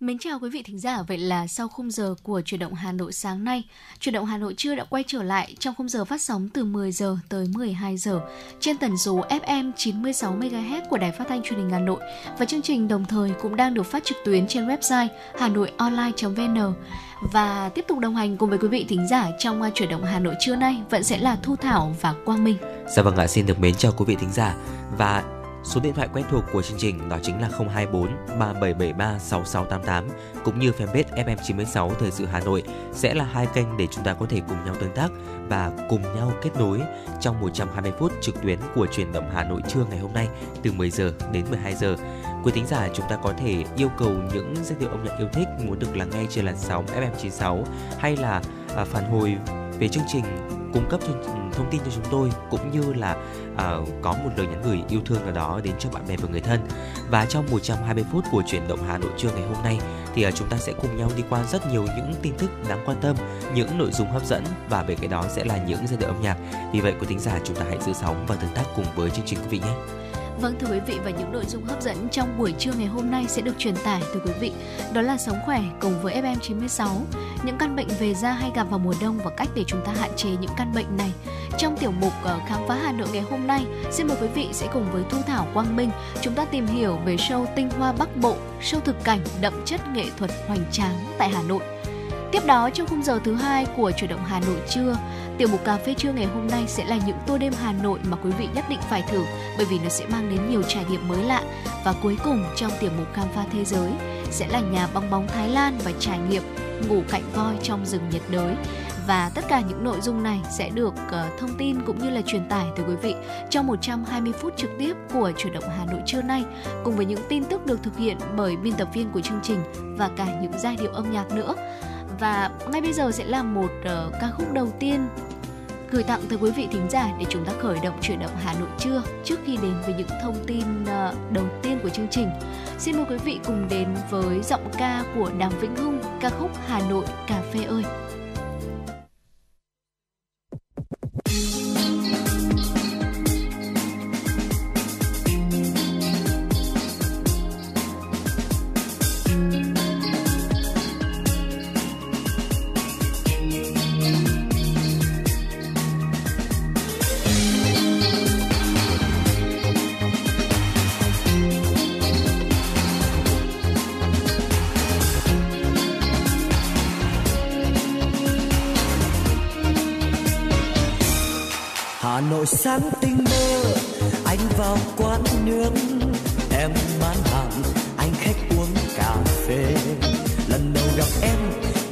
Mến chào quý vị thính giả, vậy là sau khung giờ của chuyển động Hà Nội sáng nay, chuyển động Hà Nội trưa đã quay trở lại trong khung giờ phát sóng từ 10 giờ tới 12 giờ trên tần số FM 96 MHz của Đài Phát thanh Truyền hình Hà Nội và chương trình đồng thời cũng đang được phát trực tuyến trên website hanoionline.vn. Và tiếp tục đồng hành cùng với quý vị thính giả trong à, chuyển động Hà Nội trưa nay vẫn sẽ là Thu Thảo và Quang Minh. Dạ vâng ạ, xin được mến chào quý vị thính giả và Số điện thoại quen thuộc của chương trình đó chính là 024 3773 6688 cũng như fanpage FM96 Thời sự Hà Nội sẽ là hai kênh để chúng ta có thể cùng nhau tương tác và cùng nhau kết nối trong 120 phút trực tuyến của truyền động Hà Nội trưa ngày hôm nay từ 10 giờ đến 12 giờ. Quý thính giả, chúng ta có thể yêu cầu những giai điệu âm nhạc yêu thích muốn được lắng nghe trên làn sóng FM96 hay là à, phản hồi về chương trình, cung cấp thông tin cho chúng tôi, cũng như là uh, có một lời nhắn gửi yêu thương nào đó đến cho bạn bè và người thân. Và trong 120 phút của chuyển động Hà Nội trưa ngày hôm nay thì uh, chúng ta sẽ cùng nhau đi qua rất nhiều những tin tức đáng quan tâm, những nội dung hấp dẫn và về cái đó sẽ là những giai điệu âm nhạc. Vì vậy quý thính giả chúng ta hãy giữ sóng và tương tác cùng với chương trình quý vị nhé. Vâng thưa quý vị và những nội dung hấp dẫn trong buổi trưa ngày hôm nay sẽ được truyền tải từ quý vị. Đó là sống khỏe cùng với FM96, những căn bệnh về da hay gặp vào mùa đông và cách để chúng ta hạn chế những căn bệnh này. Trong tiểu mục ờ, khám phá Hà Nội ngày hôm nay, xin mời quý vị sẽ cùng với Thu Thảo Quang Minh chúng ta tìm hiểu về show Tinh Hoa Bắc Bộ, show thực cảnh đậm chất nghệ thuật hoành tráng tại Hà Nội. Tiếp đó trong khung giờ thứ hai của chủ động Hà Nội trưa, tiểu mục cà phê trưa ngày hôm nay sẽ là những tour đêm Hà Nội mà quý vị nhất định phải thử bởi vì nó sẽ mang đến nhiều trải nghiệm mới lạ. Và cuối cùng trong tiểu mục khám phá thế giới sẽ là nhà bong bóng Thái Lan và trải nghiệm ngủ cạnh voi trong rừng nhiệt đới và tất cả những nội dung này sẽ được uh, thông tin cũng như là truyền tải tới quý vị trong 120 phút trực tiếp của chủ động Hà Nội trưa nay cùng với những tin tức được thực hiện bởi biên tập viên của chương trình và cả những giai điệu âm nhạc nữa và ngay bây giờ sẽ là một uh, ca khúc đầu tiên gửi tặng tới quý vị thính giả để chúng ta khởi động chuyển động Hà Nội trưa trước khi đến với những thông tin uh, đầu tiên của chương trình. Xin mời quý vị cùng đến với giọng ca của Đàm Vĩnh Hưng ca khúc Hà Nội cà phê ơi. Sáng tinh mơ. Anh vào quán nướng, em bán hàng anh khách uống cà phê. Lần đầu gặp em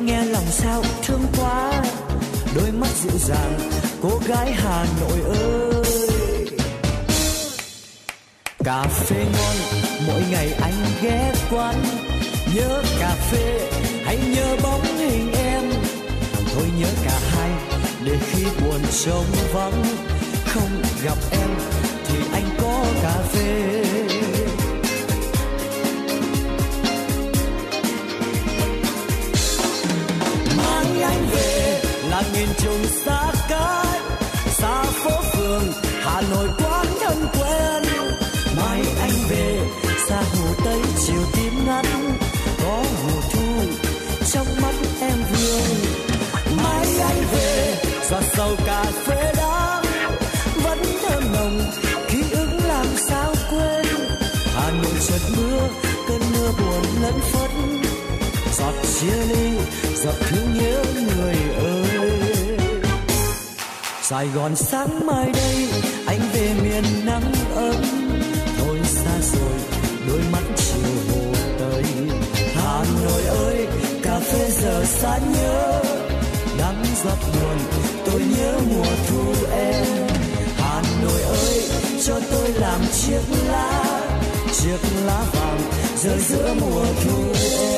nghe lòng sao thương quá. Đôi mắt dịu dàng cô gái hà nội ơi. Cà phê ngon mỗi ngày anh ghé quán. Nhớ cà phê hãy nhớ bóng hình em. Thôi nhớ cả hai để khi buồn trông vắng không gặp em thì anh có cà phê. Giọt thương nhớ người ơi. Sài Gòn sáng mai đây, anh về miền nắng ấm. Thôi xa rồi, đôi mắt chiều hồ tây. Hà Nội ơi, cà phê giờ xa nhớ. Đắng giọt buồn, tôi nhớ mùa thu em. Hà nội ơi, cho tôi làm chiếc lá. Chiếc lá vàng rơi giữa mùa thu em.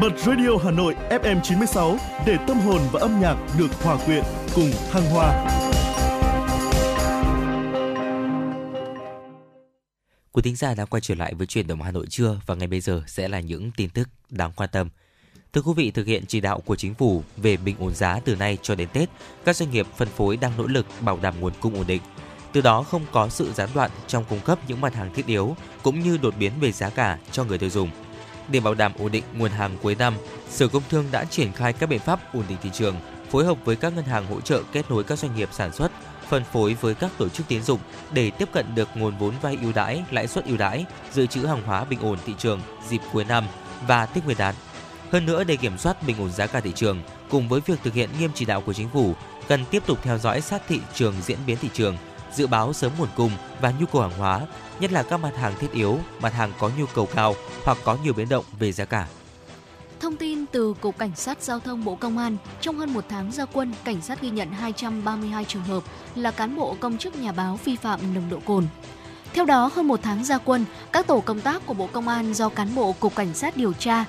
Bật Radio Hà Nội FM 96 để tâm hồn và âm nhạc được hòa quyện cùng thăng hoa. Quý thính giả đã quay trở lại với chuyển động Hà Nội trưa và ngay bây giờ sẽ là những tin tức đáng quan tâm. Thưa quý vị, thực hiện chỉ đạo của chính phủ về bình ổn giá từ nay cho đến Tết, các doanh nghiệp phân phối đang nỗ lực bảo đảm nguồn cung ổn định. Từ đó không có sự gián đoạn trong cung cấp những mặt hàng thiết yếu cũng như đột biến về giá cả cho người tiêu dùng. Để bảo đảm ổn định nguồn hàng cuối năm, Sở Công Thương đã triển khai các biện pháp ổn định thị trường, phối hợp với các ngân hàng hỗ trợ kết nối các doanh nghiệp sản xuất, phân phối với các tổ chức tín dụng để tiếp cận được nguồn vốn vay ưu đãi, lãi suất ưu đãi, dự trữ hàng hóa bình ổn thị trường dịp cuối năm và Tết Nguyên đán. Hơn nữa để kiểm soát bình ổn giá cả thị trường, cùng với việc thực hiện nghiêm chỉ đạo của chính phủ, cần tiếp tục theo dõi sát thị trường diễn biến thị trường, dự báo sớm nguồn cung và nhu cầu hàng hóa, nhất là các mặt hàng thiết yếu, mặt hàng có nhu cầu cao hoặc có nhiều biến động về giá cả. Thông tin từ Cục Cảnh sát Giao thông Bộ Công an, trong hơn một tháng gia quân, cảnh sát ghi nhận 232 trường hợp là cán bộ công chức nhà báo vi phạm nồng độ cồn. Theo đó, hơn một tháng gia quân, các tổ công tác của Bộ Công an do cán bộ Cục Cảnh sát điều tra,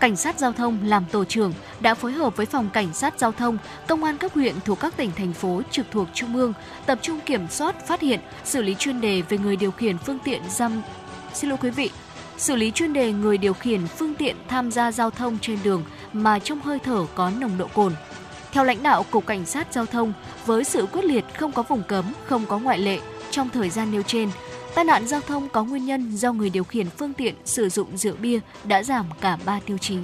Cảnh sát Giao thông làm tổ trưởng đã phối hợp với Phòng Cảnh sát Giao thông, Công an các huyện thuộc các tỉnh, thành phố trực thuộc Trung ương tập trung kiểm soát, phát hiện, xử lý chuyên đề về người điều khiển phương tiện giam... Xin lỗi quý vị, xử lý chuyên đề người điều khiển phương tiện tham gia giao thông trên đường mà trong hơi thở có nồng độ cồn. Theo lãnh đạo Cục Cảnh sát Giao thông, với sự quyết liệt không có vùng cấm, không có ngoại lệ, trong thời gian nêu trên, tai nạn giao thông có nguyên nhân do người điều khiển phương tiện sử dụng rượu bia đã giảm cả 3 tiêu chí.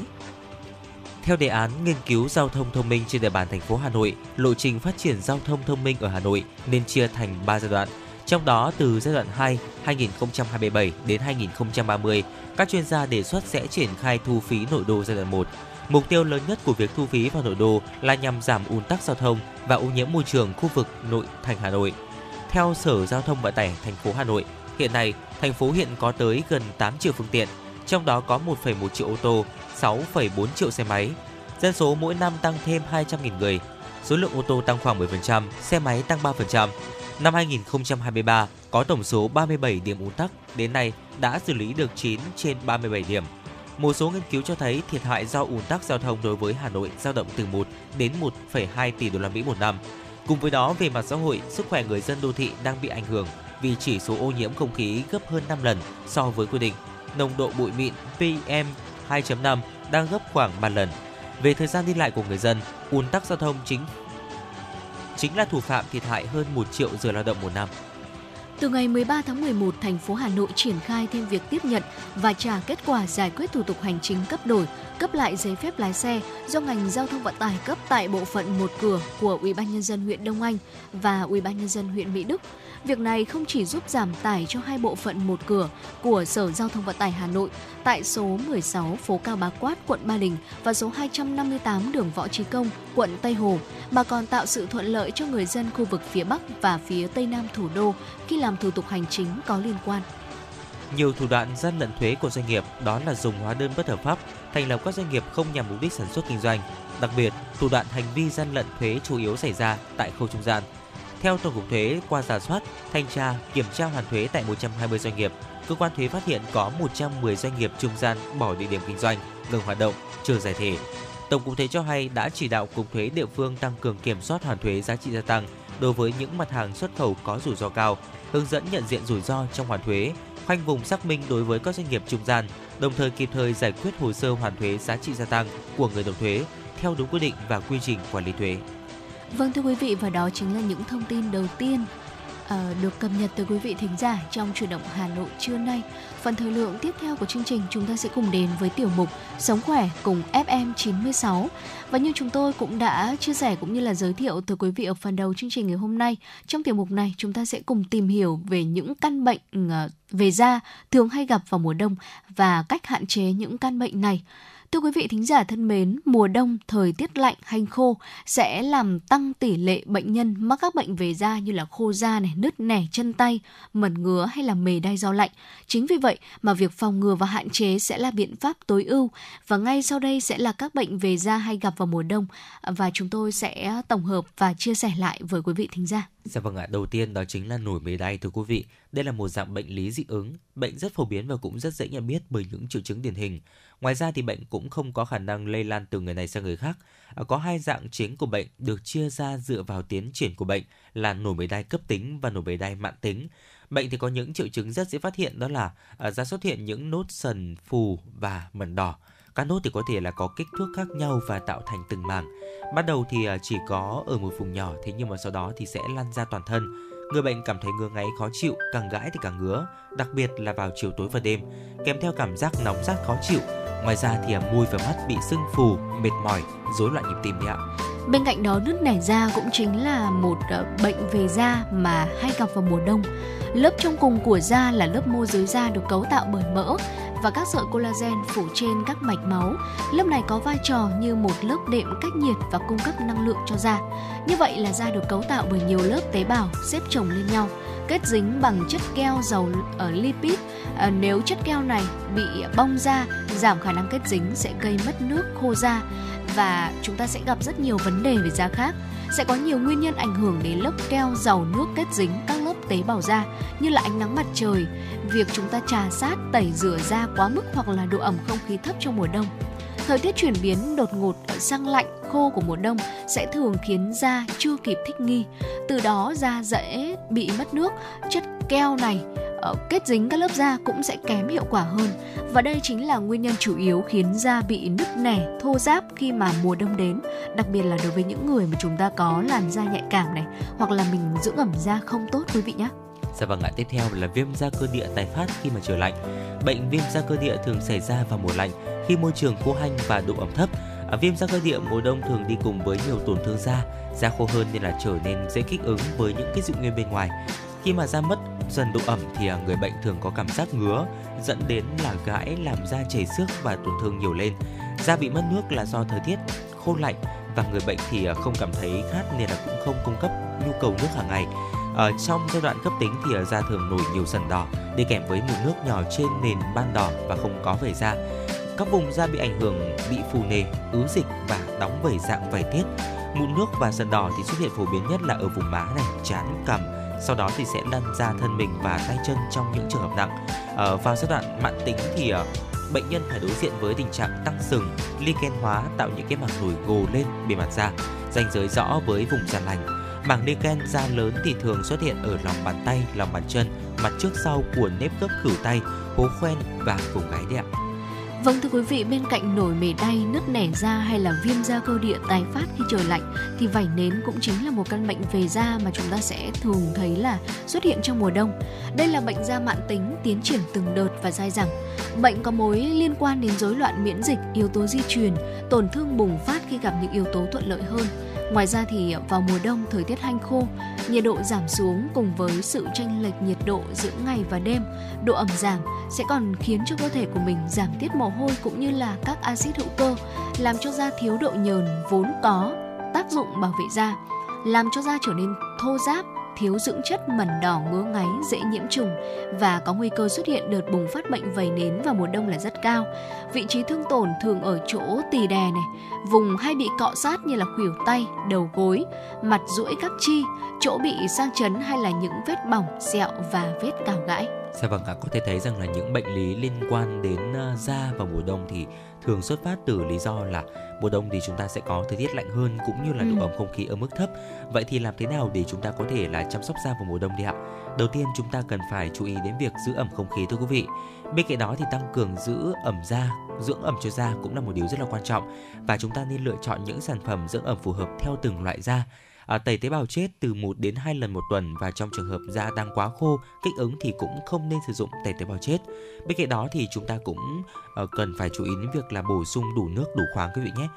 Theo đề án nghiên cứu giao thông thông minh trên địa bàn thành phố Hà Nội, lộ trình phát triển giao thông thông minh ở Hà Nội nên chia thành 3 giai đoạn. Trong đó từ giai đoạn 2 2027 đến 2030, các chuyên gia đề xuất sẽ triển khai thu phí nội đô giai đoạn 1. Mục tiêu lớn nhất của việc thu phí vào nội đô là nhằm giảm ùn tắc giao thông và ô nhiễm môi trường khu vực nội thành Hà Nội. Theo Sở Giao thông Vận tải thành phố Hà Nội, hiện nay thành phố hiện có tới gần 8 triệu phương tiện, trong đó có 1,1 triệu ô tô, 6,4 triệu xe máy. Dân số mỗi năm tăng thêm 200.000 người. Số lượng ô tô tăng khoảng 10%, xe máy tăng 3%. Năm 2023 có tổng số 37 điểm ùn tắc, đến nay đã xử lý được 9 trên 37 điểm. Một số nghiên cứu cho thấy thiệt hại do ùn tắc giao thông đối với Hà Nội dao động từ 1 đến 1,2 tỷ đô la Mỹ một năm. Cùng với đó, về mặt xã hội, sức khỏe người dân đô thị đang bị ảnh hưởng vì chỉ số ô nhiễm không khí gấp hơn 5 lần so với quy định. Nồng độ bụi mịn PM 2.5 đang gấp khoảng 3 lần. Về thời gian đi lại của người dân, ùn tắc giao thông chính chính là thủ phạm thiệt hại hơn 1 triệu giờ lao động một năm. Từ ngày 13 tháng 11, thành phố Hà Nội triển khai thêm việc tiếp nhận và trả kết quả giải quyết thủ tục hành chính cấp đổi, cấp lại giấy phép lái xe do ngành giao thông vận tải cấp tại bộ phận một cửa của Ủy ban nhân dân huyện Đông Anh và Ủy ban nhân dân huyện Mỹ Đức. Việc này không chỉ giúp giảm tải cho hai bộ phận một cửa của Sở Giao thông Vận tải Hà Nội tại số 16 phố Cao Bá Quát, quận Ba Đình và số 258 đường Võ Trí Công, quận Tây Hồ, mà còn tạo sự thuận lợi cho người dân khu vực phía Bắc và phía Tây Nam thủ đô khi làm thủ tục hành chính có liên quan. Nhiều thủ đoạn gian lận thuế của doanh nghiệp đó là dùng hóa đơn bất hợp pháp, thành lập các doanh nghiệp không nhằm mục đích sản xuất kinh doanh. Đặc biệt, thủ đoạn hành vi gian lận thuế chủ yếu xảy ra tại khâu trung gian. Theo Tổng cục Thuế, qua giả soát, thanh tra, kiểm tra hoàn thuế tại 120 doanh nghiệp, cơ quan thuế phát hiện có 110 doanh nghiệp trung gian bỏ địa điểm kinh doanh, ngừng hoạt động, chưa giải thể. Tổng cục Thuế cho hay đã chỉ đạo cục thuế địa phương tăng cường kiểm soát hoàn thuế giá trị gia tăng đối với những mặt hàng xuất khẩu có rủi ro cao, hướng dẫn nhận diện rủi ro trong hoàn thuế, khoanh vùng xác minh đối với các doanh nghiệp trung gian, đồng thời kịp thời giải quyết hồ sơ hoàn thuế giá trị gia tăng của người nộp thuế theo đúng quy định và quy trình quản lý thuế. Vâng thưa quý vị và đó chính là những thông tin đầu tiên uh, được cập nhật từ quý vị thính giả trong chuyển động Hà Nội trưa nay. Phần thời lượng tiếp theo của chương trình chúng ta sẽ cùng đến với tiểu mục Sống khỏe cùng FM 96. Và như chúng tôi cũng đã chia sẻ cũng như là giới thiệu tới quý vị ở phần đầu chương trình ngày hôm nay, trong tiểu mục này chúng ta sẽ cùng tìm hiểu về những căn bệnh ờ, về da thường hay gặp vào mùa đông và cách hạn chế những căn bệnh này. Thưa quý vị thính giả thân mến, mùa đông thời tiết lạnh hanh khô sẽ làm tăng tỷ lệ bệnh nhân mắc các bệnh về da như là khô da này, nứt nẻ chân tay, mẩn ngứa hay là mề đay do lạnh. Chính vì vậy mà việc phòng ngừa và hạn chế sẽ là biện pháp tối ưu và ngay sau đây sẽ là các bệnh về da hay gặp vào mùa đông và chúng tôi sẽ tổng hợp và chia sẻ lại với quý vị thính giả. Dạ vâng ạ, đầu tiên đó chính là nổi mề đay thưa quý vị. Đây là một dạng bệnh lý dị ứng, bệnh rất phổ biến và cũng rất dễ nhận biết bởi những triệu chứng điển hình. Ngoài ra thì bệnh cũng không có khả năng lây lan từ người này sang người khác. À, có hai dạng chính của bệnh được chia ra dựa vào tiến triển của bệnh là nổi bề đai cấp tính và nổi bề đai mãn tính. Bệnh thì có những triệu chứng rất dễ phát hiện đó là à, ra xuất hiện những nốt sần phù và mẩn đỏ. Các nốt thì có thể là có kích thước khác nhau và tạo thành từng mảng. bắt đầu thì à, chỉ có ở một vùng nhỏ, thế nhưng mà sau đó thì sẽ lan ra toàn thân. Người bệnh cảm thấy ngứa ngáy khó chịu, càng gãi thì càng ngứa, đặc biệt là vào chiều tối và đêm, kèm theo cảm giác nóng rát khó chịu. Ngoài ra thì à, môi và mắt bị sưng phù, mệt mỏi, rối loạn nhịp tim đấy ạ. Bên cạnh đó nứt nẻ da cũng chính là một à, bệnh về da mà hay gặp vào mùa đông. Lớp trong cùng của da là lớp mô dưới da được cấu tạo bởi mỡ và các sợi collagen phủ trên các mạch máu. Lớp này có vai trò như một lớp đệm cách nhiệt và cung cấp năng lượng cho da. Như vậy là da được cấu tạo bởi nhiều lớp tế bào xếp chồng lên nhau, kết dính bằng chất keo giàu ở lipid. À, nếu chất keo này bị bong ra giảm khả năng kết dính sẽ gây mất nước khô da và chúng ta sẽ gặp rất nhiều vấn đề về da khác. Sẽ có nhiều nguyên nhân ảnh hưởng đến lớp keo giàu nước kết dính các lớp tế bào da như là ánh nắng mặt trời, việc chúng ta trà sát, tẩy rửa da quá mức hoặc là độ ẩm không khí thấp trong mùa đông. Thời tiết chuyển biến đột ngột sang lạnh khô của mùa đông sẽ thường khiến da chưa kịp thích nghi, từ đó da dễ bị mất nước, chất keo này ờ, kết dính các lớp da cũng sẽ kém hiệu quả hơn. Và đây chính là nguyên nhân chủ yếu khiến da bị nứt nẻ, thô ráp khi mà mùa đông đến, đặc biệt là đối với những người mà chúng ta có làn da nhạy cảm này hoặc là mình dưỡng ẩm da không tốt quý vị nhé. Dạ vâng ạ, tiếp theo là viêm da cơ địa tái phát khi mà trời lạnh. Bệnh viêm da cơ địa thường xảy ra vào mùa lạnh khi môi trường khô hanh và độ ẩm thấp. À, viêm da cơ địa mùa đông thường đi cùng với nhiều tổn thương da, da khô hơn nên là trở nên dễ kích ứng với những cái dị nguyên bên ngoài. Khi mà da mất dần độ ẩm thì à, người bệnh thường có cảm giác ngứa dẫn đến là gãi làm da chảy xước và tổn thương nhiều lên. Da bị mất nước là do thời tiết khô lạnh và người bệnh thì à, không cảm thấy khát nên là cũng không cung cấp nhu cầu nước hàng ngày. Ở trong giai đoạn cấp tính thì ờ, da thường nổi nhiều sần đỏ đi kèm với mụn nước nhỏ trên nền ban đỏ và không có vẩy da. Các vùng da bị ảnh hưởng bị phù nề, ứ dịch và đóng vẩy dạng vảy tiết. Mụn nước và sần đỏ thì xuất hiện phổ biến nhất là ở vùng má này, trán, cằm, sau đó thì sẽ lan ra thân mình và tay chân trong những trường hợp nặng. Ở vào giai đoạn mãn tính thì bệnh nhân phải đối diện với tình trạng tăng sừng, lichen hóa tạo những cái mảng nổi gồ lên bề mặt da, ranh giới rõ với vùng da lành. Mảng lichen da lớn thì thường xuất hiện ở lòng bàn tay, lòng bàn chân, mặt trước sau của nếp gấp khửu tay, hố khoen và vùng gáy đẹp. Vâng thưa quý vị, bên cạnh nổi mề đay, nứt nẻ da hay là viêm da cơ địa tái phát khi trời lạnh thì vảy nến cũng chính là một căn bệnh về da mà chúng ta sẽ thường thấy là xuất hiện trong mùa đông. Đây là bệnh da mãn tính, tiến triển từng đợt và dai dẳng. Bệnh có mối liên quan đến rối loạn miễn dịch, yếu tố di truyền, tổn thương bùng phát khi gặp những yếu tố thuận lợi hơn. Ngoài ra thì vào mùa đông thời tiết hanh khô, nhiệt độ giảm xuống cùng với sự chênh lệch nhiệt độ giữa ngày và đêm, độ ẩm giảm sẽ còn khiến cho cơ thể của mình giảm tiết mồ hôi cũng như là các axit hữu cơ, làm cho da thiếu độ nhờn vốn có tác dụng bảo vệ da, làm cho da trở nên thô ráp, thiếu dưỡng chất mẩn đỏ ngứa ngáy dễ nhiễm trùng và có nguy cơ xuất hiện đợt bùng phát bệnh vẩy nến vào mùa đông là rất cao. Vị trí thương tổn thường ở chỗ tỳ đè này, vùng hay bị cọ sát như là khuỷu tay, đầu gối, mặt duỗi các chi, chỗ bị sang chấn hay là những vết bỏng, sẹo và vết cào gãi. Dạ vâng ạ, có thể thấy rằng là những bệnh lý liên quan đến ờ, da vào mùa đông thì thường xuất phát từ lý do là mùa đông thì chúng ta sẽ có thời tiết lạnh hơn cũng như là độ ừ. ẩm không khí ở mức thấp. Vậy thì làm thế nào để chúng ta có thể là chăm sóc da vào mùa đông đi ạ? Đầu tiên chúng ta cần phải chú ý đến việc giữ ẩm không khí thưa quý vị. Bên cạnh đó thì tăng cường giữ ẩm da, dưỡng ẩm cho da cũng là một điều rất là quan trọng và chúng ta nên lựa chọn những sản phẩm dưỡng ẩm phù hợp theo từng loại da à, tẩy tế bào chết từ 1 đến 2 lần một tuần và trong trường hợp da đang quá khô, kích ứng thì cũng không nên sử dụng tẩy tế bào chết. Bên cạnh đó thì chúng ta cũng à, cần phải chú ý đến việc là bổ sung đủ nước, đủ khoáng quý vị nhé.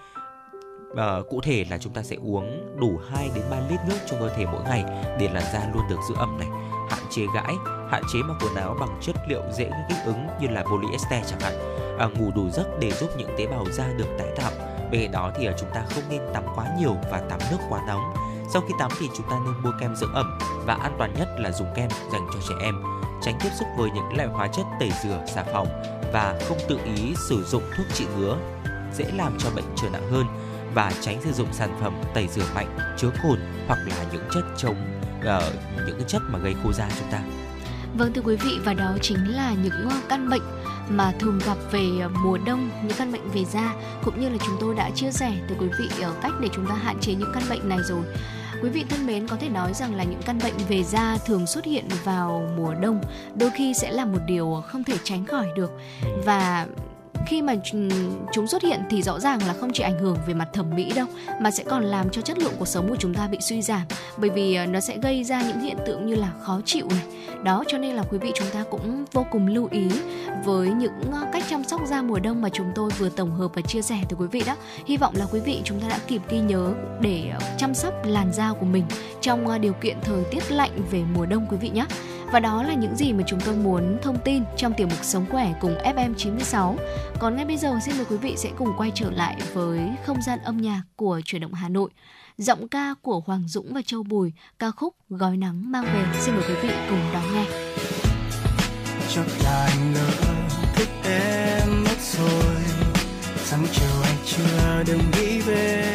À, cụ thể là chúng ta sẽ uống đủ 2 đến 3 lít nước cho cơ thể mỗi ngày để làn da luôn được giữ ẩm này, hạn chế gãi, hạn chế mặc quần áo bằng chất liệu dễ kích ứng như là polyester chẳng hạn. À, ngủ đủ giấc để giúp những tế bào da được tái tạo. Bên cạnh đó thì ờ, chúng ta không nên tắm quá nhiều và tắm nước quá nóng sau khi tắm thì chúng ta nên mua kem dưỡng ẩm và an toàn nhất là dùng kem dành cho trẻ em. Tránh tiếp xúc với những loại hóa chất tẩy rửa, xà phòng và không tự ý sử dụng thuốc trị ngứa dễ làm cho bệnh trở nặng hơn và tránh sử dụng sản phẩm tẩy rửa mạnh chứa cồn hoặc là những chất chống uh, những cái chất mà gây khô da chúng ta. Vâng thưa quý vị và đó chính là những ờ, căn bệnh mà thường gặp về ờ, mùa đông những căn bệnh về da. Cũng như là chúng tôi đã chia sẻ tới quý vị ở cách để chúng ta hạn chế những căn bệnh này rồi. Quý vị thân mến có thể nói rằng là những căn bệnh về da thường xuất hiện vào mùa đông đôi khi sẽ là một điều không thể tránh khỏi được. Và khi mà chúng xuất hiện thì rõ ràng là không chỉ ảnh hưởng về mặt thẩm mỹ đâu, mà sẽ còn làm cho chất lượng cuộc sống của chúng ta bị suy giảm, bởi vì ờ, nó sẽ gây ra những hiện tượng như là khó chịu này. Đó, cho nên là quý vị chúng ta cũng vô cùng lưu ý với những ờ, cách chăm sóc da mùa đông mà chúng tôi vừa tổng hợp và chia sẻ tới quý vị đó. Hy vọng là quý vị chúng ta đã kịp ghi nhớ để ờ, chăm sóc làn da của mình trong điều kiện thời tiết lạnh về mùa đông quý vị nhé và đó là những gì mà chúng tôi muốn thông tin trong tiểu mục Sống khỏe cùng FM96. Còn ngay bây giờ xin mời quý vị sẽ cùng quay trở lại với không gian âm nhạc của chuyển động Hà Nội. Giọng ca của Hoàng Dũng và Châu Bùi, ca khúc Gói nắng mang về. Xin mời quý vị cùng đón nghe. Chắc là ngỡ thích em mất rồi Sáng chiều anh chưa đừng nghĩ về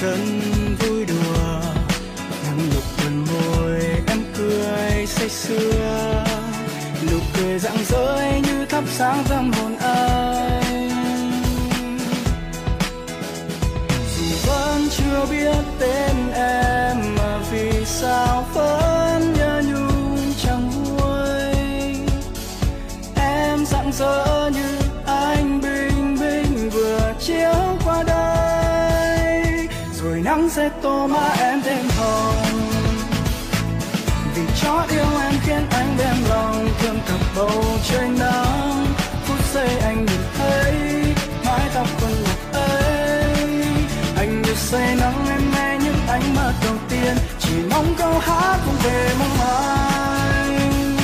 chân vui đùa. Em lục bên môi, em cười say sưa. Nụ cười rạng rỡ như thắp sáng tâm hồn anh. Dù vẫn chưa biết tên em mong câu hát không về mong anh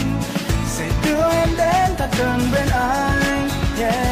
sẽ đưa em đến thật gần bên anh, yeah.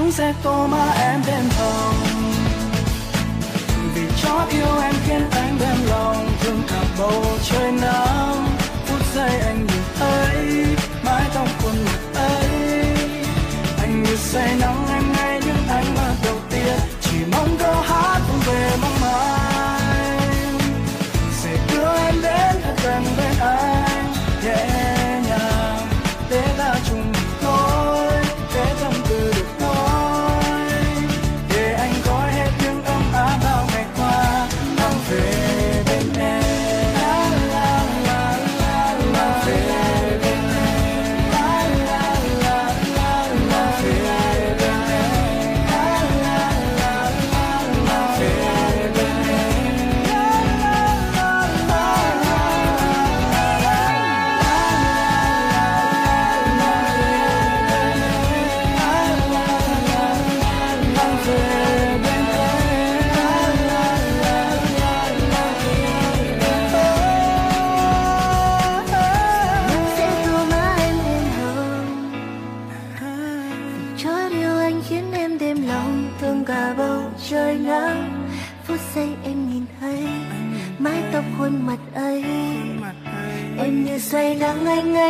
nắng sẽ tô má em đêm hồng vì chót yêu em khiến anh đem lòng thương cả bầu trời nắng phút giây anh nhìn thấy mái tóc khuôn mặt ấy anh như say nắng ngày ngày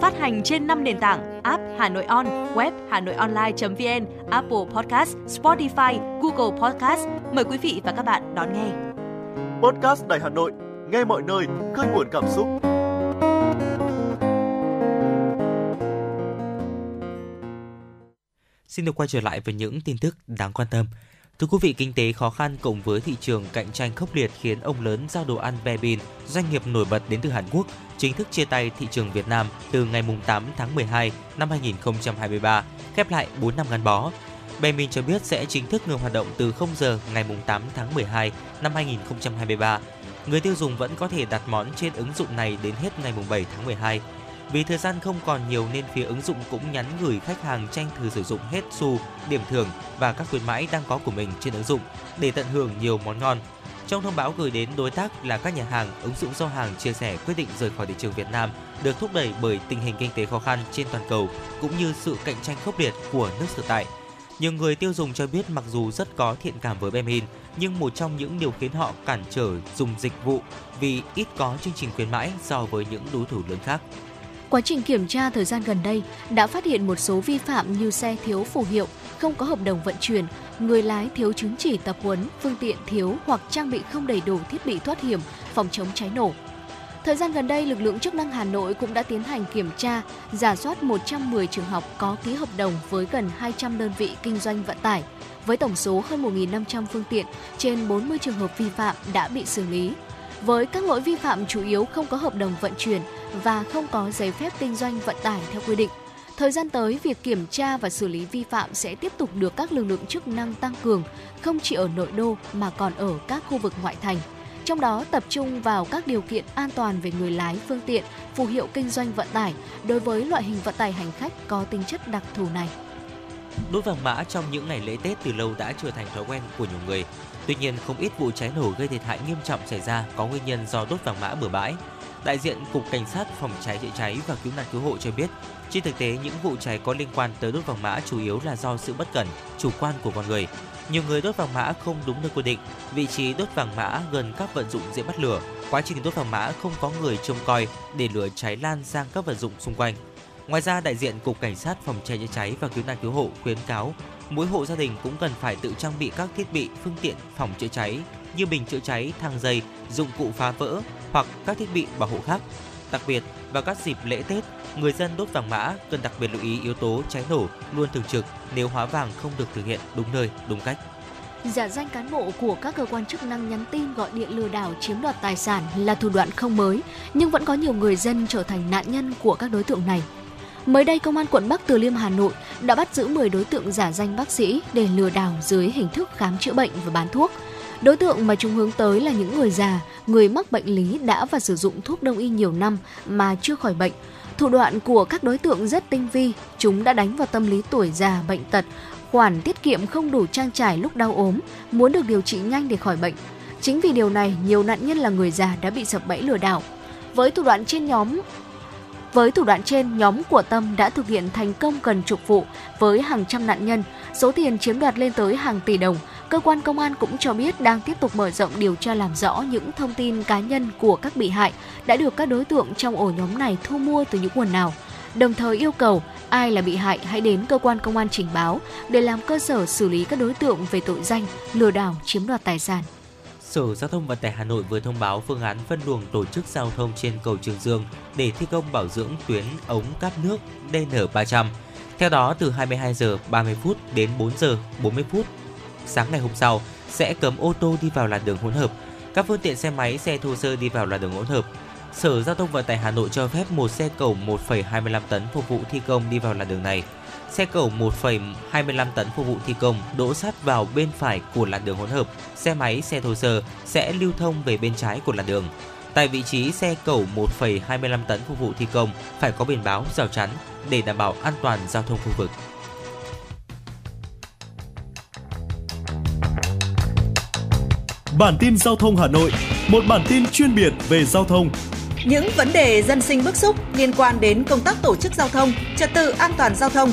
Phát hành trên 5 nền tảng app Hà Nội On, web Hà Nội Online.vn, Apple Podcast, Spotify, Google Podcast. Mời quý vị và các bạn đón nghe. Podcast Đài Hà Nội, nghe mọi nơi, khơi nguồn cảm xúc. Xin được quay trở lại với những tin tức đáng quan tâm. Thưa quý vị, kinh tế khó khăn cùng với thị trường cạnh tranh khốc liệt khiến ông lớn giao đồ ăn Bebin, doanh nghiệp nổi bật đến từ Hàn Quốc, chính thức chia tay thị trường Việt Nam từ ngày 8 tháng 12 năm 2023, khép lại 4 năm gắn bó. Bebin cho biết sẽ chính thức ngừng hoạt động từ 0 giờ ngày 8 tháng 12 năm 2023. Người tiêu dùng vẫn có thể đặt món trên ứng dụng này đến hết ngày 7 tháng 12. Vì thời gian không còn nhiều nên phía ứng dụng cũng nhắn gửi khách hàng tranh thử sử dụng hết xu, điểm thưởng và các khuyến mãi đang có của mình trên ứng dụng để tận hưởng nhiều món ngon. Trong thông báo gửi đến đối tác là các nhà hàng, ứng dụng giao hàng chia sẻ quyết định rời khỏi thị trường Việt Nam được thúc đẩy bởi tình hình kinh tế khó khăn trên toàn cầu cũng như sự cạnh tranh khốc liệt của nước sở tại. Nhiều người tiêu dùng cho biết mặc dù rất có thiện cảm với Bemin, nhưng một trong những điều khiến họ cản trở dùng dịch vụ vì ít có chương trình khuyến mãi so với những đối thủ lớn khác. Quá trình kiểm tra thời gian gần đây đã phát hiện một số vi phạm như xe thiếu phù hiệu, không có hợp đồng vận chuyển, người lái thiếu chứng chỉ tập huấn, phương tiện thiếu hoặc trang bị không đầy đủ thiết bị thoát hiểm, phòng chống cháy nổ. Thời gian gần đây, lực lượng chức năng Hà Nội cũng đã tiến hành kiểm tra, giả soát 110 trường học có ký hợp đồng với gần 200 đơn vị kinh doanh vận tải, với tổng số hơn 1.500 phương tiện, trên 40 trường hợp vi phạm đã bị xử lý. Với các lỗi vi phạm chủ yếu không có hợp đồng vận chuyển và không có giấy phép kinh doanh vận tải theo quy định. Thời gian tới, việc kiểm tra và xử lý vi phạm sẽ tiếp tục được các lực lượng chức năng tăng cường, không chỉ ở nội đô mà còn ở các khu vực ngoại thành. Trong đó tập trung vào các điều kiện an toàn về người lái phương tiện, phù hiệu kinh doanh vận tải đối với loại hình vận tải hành khách có tính chất đặc thù này. Đốt vàng mã trong những ngày lễ Tết từ lâu đã trở thành thói quen của nhiều người. Tuy nhiên, không ít vụ cháy nổ gây thiệt hại nghiêm trọng xảy ra có nguyên nhân do đốt vàng mã bừa bãi. Đại diện Cục Cảnh sát Phòng cháy chữa cháy và Cứu nạn Cứu hộ cho biết, trên thực tế những vụ cháy có liên quan tới đốt vàng mã chủ yếu là do sự bất cẩn, chủ quan của con người. Nhiều người đốt vàng mã không đúng nơi quy định, vị trí đốt vàng mã gần các vận dụng dễ bắt lửa. Quá trình đốt vàng mã không có người trông coi để lửa cháy lan sang các vật dụng xung quanh. Ngoài ra, đại diện Cục Cảnh sát Phòng cháy chữa cháy và Cứu nạn Cứu hộ khuyến cáo mỗi hộ gia đình cũng cần phải tự trang bị các thiết bị, phương tiện phòng chữa cháy như bình chữa cháy, thang dây, dụng cụ phá vỡ hoặc các thiết bị bảo hộ khác. Đặc biệt, vào các dịp lễ Tết, người dân đốt vàng mã cần đặc biệt lưu ý yếu tố cháy nổ luôn thường trực nếu hóa vàng không được thực hiện đúng nơi, đúng cách. Giả danh cán bộ của các cơ quan chức năng nhắn tin gọi điện lừa đảo chiếm đoạt tài sản là thủ đoạn không mới, nhưng vẫn có nhiều người dân trở thành nạn nhân của các đối tượng này. Mới đây, Công an quận Bắc Từ Liêm Hà Nội đã bắt giữ 10 đối tượng giả danh bác sĩ để lừa đảo dưới hình thức khám chữa bệnh và bán thuốc. Đối tượng mà chúng hướng tới là những người già, người mắc bệnh lý đã và sử dụng thuốc đông y nhiều năm mà chưa khỏi bệnh. Thủ đoạn của các đối tượng rất tinh vi, chúng đã đánh vào tâm lý tuổi già, bệnh tật, khoản tiết kiệm không đủ trang trải lúc đau ốm, muốn được điều trị nhanh để khỏi bệnh. Chính vì điều này, nhiều nạn nhân là người già đã bị sập bẫy lừa đảo. Với thủ đoạn trên nhóm với thủ đoạn trên, nhóm của Tâm đã thực hiện thành công gần chục vụ với hàng trăm nạn nhân, số tiền chiếm đoạt lên tới hàng tỷ đồng. Cơ quan công an cũng cho biết đang tiếp tục mở rộng điều tra làm rõ những thông tin cá nhân của các bị hại đã được các đối tượng trong ổ nhóm này thu mua từ những nguồn nào. Đồng thời yêu cầu ai là bị hại hãy đến cơ quan công an trình báo để làm cơ sở xử lý các đối tượng về tội danh lừa đảo chiếm đoạt tài sản. Sở Giao thông Vận tải Hà Nội vừa thông báo phương án phân luồng tổ chức giao thông trên cầu Trường Dương để thi công bảo dưỡng tuyến ống cáp nước DN300. Theo đó, từ 22 giờ 30 phút đến 4 giờ 40 phút sáng ngày hôm sau sẽ cấm ô tô đi vào làn đường hỗn hợp, các phương tiện xe máy, xe thô sơ đi vào làn đường hỗn hợp. Sở Giao thông Vận tải Hà Nội cho phép một xe cầu 1,25 tấn phục vụ thi công đi vào làn đường này. Xe cầu 1,25 tấn phục vụ thi công đỗ sát vào bên phải của làn đường hỗn hợp, xe máy, xe thô sơ sẽ lưu thông về bên trái của làn đường. Tại vị trí xe cầu 1,25 tấn phục vụ thi công phải có biển báo rào chắn để đảm bảo an toàn giao thông khu vực. Bản tin giao thông Hà Nội, một bản tin chuyên biệt về giao thông. Những vấn đề dân sinh bức xúc liên quan đến công tác tổ chức giao thông, trật tự an toàn giao thông,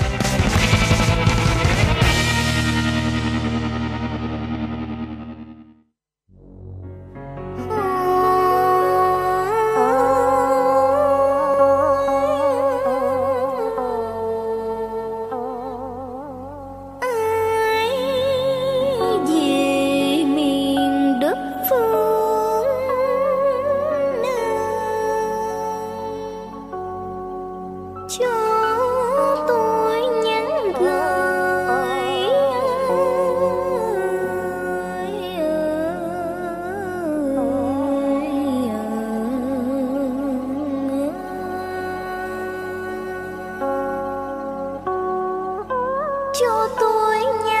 Tôi nhau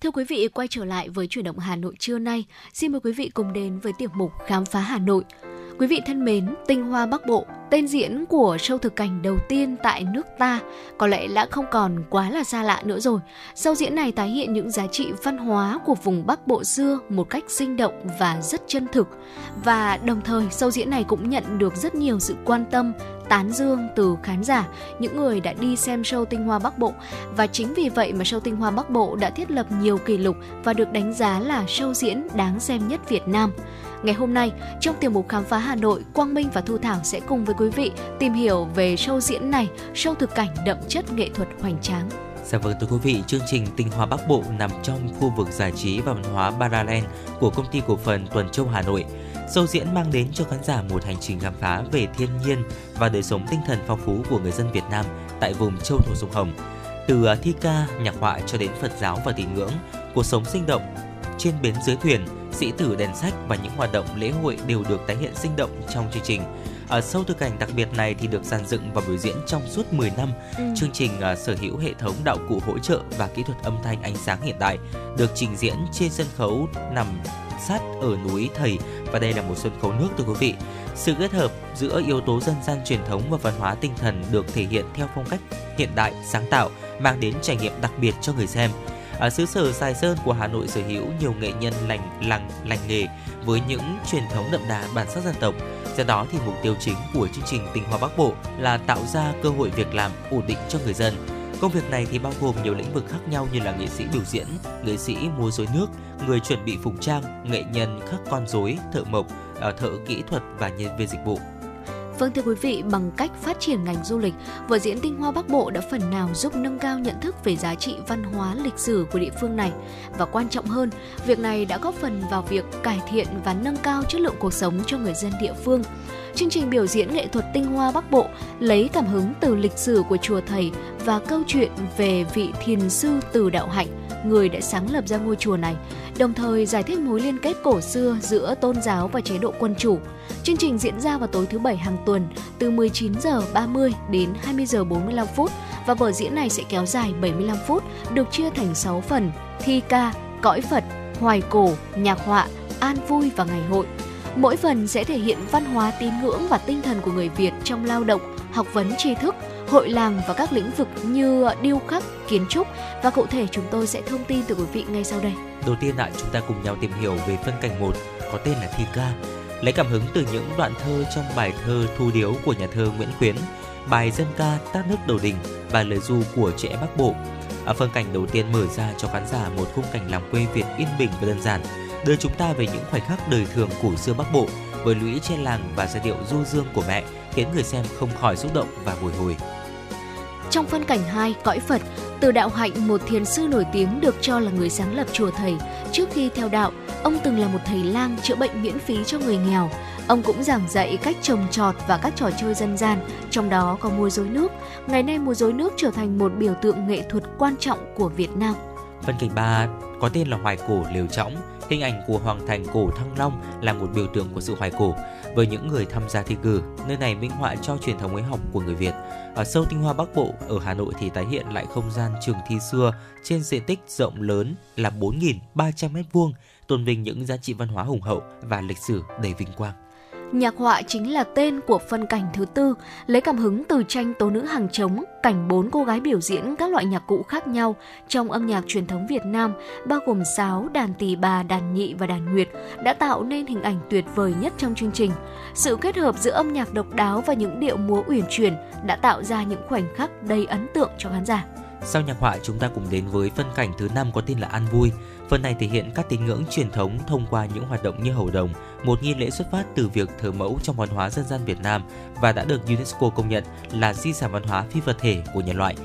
Thưa quý vị, quay trở lại với chuyển động Hà Nội trưa nay, xin mời quý vị cùng đến với tiểu mục Khám phá Hà Nội. Quý vị thân mến, Tinh Hoa Bắc Bộ, tên diễn của show thực cảnh đầu tiên tại nước ta, có lẽ đã không còn quá là xa lạ nữa rồi. Show diễn này tái hiện những giá trị văn hóa của vùng Bắc Bộ xưa một cách sinh động và rất chân thực. Và đồng thời, show diễn này cũng nhận được rất nhiều sự quan tâm, tán dương từ khán giả, những người đã đi xem show Tinh Hoa Bắc Bộ. Và chính vì vậy mà show Tinh Hoa Bắc Bộ đã thiết lập nhiều kỷ lục và được đánh giá là show diễn đáng xem nhất Việt Nam. Ngày hôm nay, trong tiểu mục khám phá Hà Nội, Quang Minh và Thu Thảo sẽ cùng với quý vị tìm hiểu về show diễn này, show thực cảnh đậm chất nghệ thuật hoành tráng. Dạ vâng thưa quý vị, chương trình Tinh Hoa Bắc Bộ nằm trong khu vực giải trí và văn hóa Paraland của công ty cổ phần Tuần Châu Hà Nội. Show diễn mang đến cho khán giả một hành trình khám phá về thiên nhiên và đời sống tinh thần phong phú của người dân Việt Nam tại vùng châu thổ sông Hồng. Từ à, thi ca, nhạc họa cho đến Phật giáo và tín ngưỡng, cuộc sống sinh động trên bến dưới thuyền, sĩ tử đèn sách và những hoạt động lễ hội đều được tái hiện sinh động trong chương trình. Ở sâu thực cảnh đặc biệt này thì được dàn dựng và biểu diễn trong suốt 10 năm. Ừ. Chương trình uh, sở hữu hệ thống đạo cụ hỗ trợ và kỹ thuật âm thanh ánh sáng hiện đại, được trình diễn trên sân khấu nằm sát ở núi Thầy và đây là một sân khấu nước thưa quý vị. Sự kết hợp giữa yếu tố dân gian truyền thống và văn hóa tinh thần được thể hiện theo phong cách hiện đại, sáng tạo, mang đến trải nghiệm đặc biệt cho người xem. Ở xứ sở Sài Sơn của Hà Nội sở hữu nhiều nghệ nhân lành làng lành nghề với những truyền thống đậm đà bản sắc dân tộc. Do đó thì mục tiêu chính của chương trình Tinh Hoa Bắc Bộ là tạo ra cơ hội việc làm ổn định cho người dân. Công việc này thì bao gồm nhiều lĩnh vực khác nhau như là nghệ sĩ biểu diễn, nghệ sĩ múa rối nước, người chuẩn bị phục trang, nghệ nhân khắc con rối, thợ mộc, ờ, thợ kỹ thuật và nhân viên dịch vụ. Vâng thưa quý vị, bằng cách phát triển ngành du lịch, vở diễn Tinh Hoa Bắc Bộ đã phần nào giúp nâng cao nhận thức về giá trị văn hóa lịch sử của địa phương này và quan trọng hơn, việc này đã góp phần vào việc cải thiện và nâng cao chất lượng cuộc sống cho người dân địa phương. Chương trình biểu diễn nghệ thuật Tinh Hoa Bắc Bộ lấy cảm hứng từ lịch sử của chùa thầy và câu chuyện về vị thiền sư Từ Đạo Hạnh, người đã sáng lập ra ngôi chùa này, đồng thời giải thích mối liên kết cổ xưa giữa tôn giáo và chế độ quân chủ. Chương trình diễn ra vào tối thứ bảy hàng tuần từ 19 giờ 30 đến 20 giờ 45 phút và vở diễn này sẽ kéo dài 75 phút, được chia thành 6 phần: thi ca, cõi Phật, hoài cổ, nhạc họa, an vui và ngày hội. Mỗi phần sẽ thể hiện văn hóa tín ngưỡng và tinh thần của người Việt trong lao động, học vấn tri thức, hội làng và các lĩnh vực như điêu khắc, kiến trúc và cụ thể chúng tôi sẽ thông tin từ quý vị ngay sau đây. Đầu tiên lại chúng ta cùng nhau tìm hiểu về phân cảnh 1 có tên là thi ca. Lấy cảm hứng từ những đoạn thơ trong bài thơ Thu Điếu của nhà thơ Nguyễn Khuyến, bài dân ca Tát nước đầu đình và lời du của trẻ Bắc Bộ. Ở phân cảnh đầu tiên mở ra cho khán giả một khung cảnh làng quê Việt yên bình và đơn giản, đưa chúng ta về những khoảnh khắc đời thường của xưa Bắc Bộ với lũy trên làng và giai điệu du dương của mẹ khiến người xem không khỏi xúc động và bồi hồi. Trong phân cảnh 2, cõi Phật, từ đạo hạnh một thiền sư nổi tiếng được cho là người sáng lập chùa thầy. Trước khi theo đạo, ông từng là một thầy lang chữa bệnh miễn phí cho người nghèo. Ông cũng giảng dạy cách trồng trọt và các trò chơi dân gian, trong đó có múa rối nước. Ngày nay múa rối nước trở thành một biểu tượng nghệ thuật quan trọng của Việt Nam. Phân cảnh 3 có tên là Hoài cổ Liều trọng hình ảnh của Hoàng thành cổ Thăng Long là một biểu tượng của sự hoài cổ. Với những người tham gia thi cử, nơi này minh họa cho truyền thống ấy học của người Việt. Ở sâu tinh hoa Bắc Bộ, ở Hà Nội thì tái hiện lại không gian trường thi xưa trên diện tích rộng lớn là 4.300 m2, tôn vinh những giá trị văn hóa hùng hậu và lịch sử đầy vinh quang. Nhạc họa chính là tên của phân cảnh thứ tư, lấy cảm hứng từ tranh Tố nữ hàng trống, cảnh bốn cô gái biểu diễn các loại nhạc cụ khác nhau trong âm nhạc truyền thống Việt Nam, bao gồm sáo, đàn tỳ bà, đàn nhị và đàn nguyệt, đã tạo nên hình ảnh tuyệt vời nhất trong chương trình. Sự kết hợp giữa âm nhạc độc đáo và những điệu múa uyển chuyển đã tạo ra những khoảnh khắc đầy ấn tượng cho khán giả. Sau nhạc họa chúng ta cùng đến với phân cảnh thứ năm có tên là An Vui. Phần này thể hiện các tín ngưỡng truyền thống thông qua những hoạt động như hầu đồng, một nghi lễ xuất phát từ việc thờ mẫu trong văn hóa dân gian Việt Nam và đã được UNESCO công nhận là di sản văn hóa phi vật thể của nhân loại.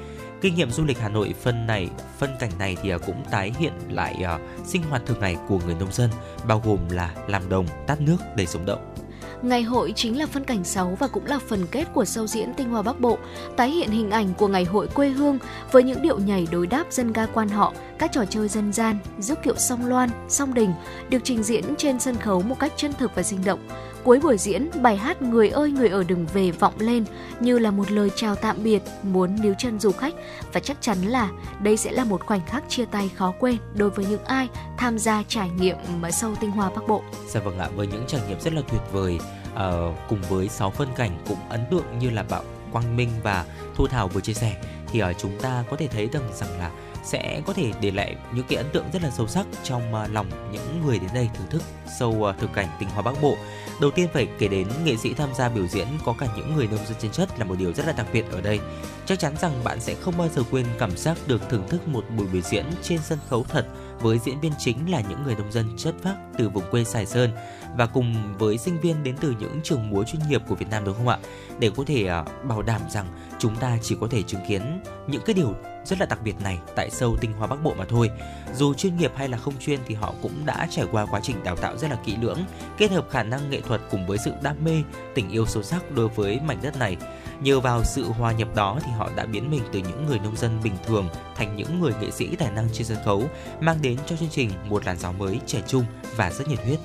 Kinh nghiệm du lịch Hà Nội phân này, phân cảnh này thì à, cũng tái hiện lại uh, sinh hoạt thường ngày của người nông dân, bao gồm là làm đồng, tát nước để sống động. Ngày hội chính là phân cảnh 6 và cũng là phần kết của sâu diễn Tinh Hoa Bắc Bộ, tái hiện hình ảnh của ngày hội quê hương với những điệu nhảy đối đáp dân ca quan họ, các trò chơi dân gian, rước kiệu song loan, song đình được trình diễn trên sân khấu một cách chân thực và sinh động. Cuối buổi diễn, bài hát Người ơi người ở đừng về vọng lên như là một lời chào tạm biệt muốn níu chân du khách và chắc chắn là đây sẽ là một khoảnh khắc chia tay khó quên đối với những ai tham gia trải nghiệm sâu tinh hoa Bắc Bộ. Dạ vâng ạ, với những trải nghiệm rất là tuyệt vời uh, cùng với 6 phân cảnh cũng ấn tượng như là bạn Quang Minh và Thu Thảo vừa chia sẻ thì uh, chúng ta có thể thấy rằng rằng là sẽ có thể để lại những cái ấn tượng rất là sâu sắc trong uh, lòng những người đến đây thưởng thức sâu uh, thực cảnh tinh hoa Bắc Bộ. Đầu tiên phải kể đến nghệ sĩ tham gia biểu diễn có cả những người nông dân chân chất là một điều rất là đặc biệt ở đây. Chắc chắn rằng bạn sẽ không bao giờ quên cảm giác được thưởng thức một buổi biểu diễn trên sân khấu thật với diễn viên chính là những người nông dân chất phác từ vùng quê Sài Sơn và cùng với sinh viên đến từ những trường múa chuyên nghiệp của Việt Nam đúng không ạ? Để có thể à, bảo đảm rằng chúng ta chỉ có thể chứng kiến những cái điều rất là đặc biệt này tại sâu tinh hoa Bắc Bộ mà thôi. Dù chuyên nghiệp hay là không chuyên thì họ cũng đã trải qua quá trình đào tạo rất là kỹ lưỡng, kết hợp khả năng nghệ thuật cùng với sự đam mê, tình yêu sâu sắc đối với mảnh đất này. Nhờ vào sự hòa nhập đó thì họ đã biến mình từ những người nông dân bình thường thành những người nghệ sĩ tài năng trên sân khấu, mang đến cho chương trình một làn gió mới trẻ trung và rất nhiệt huyết.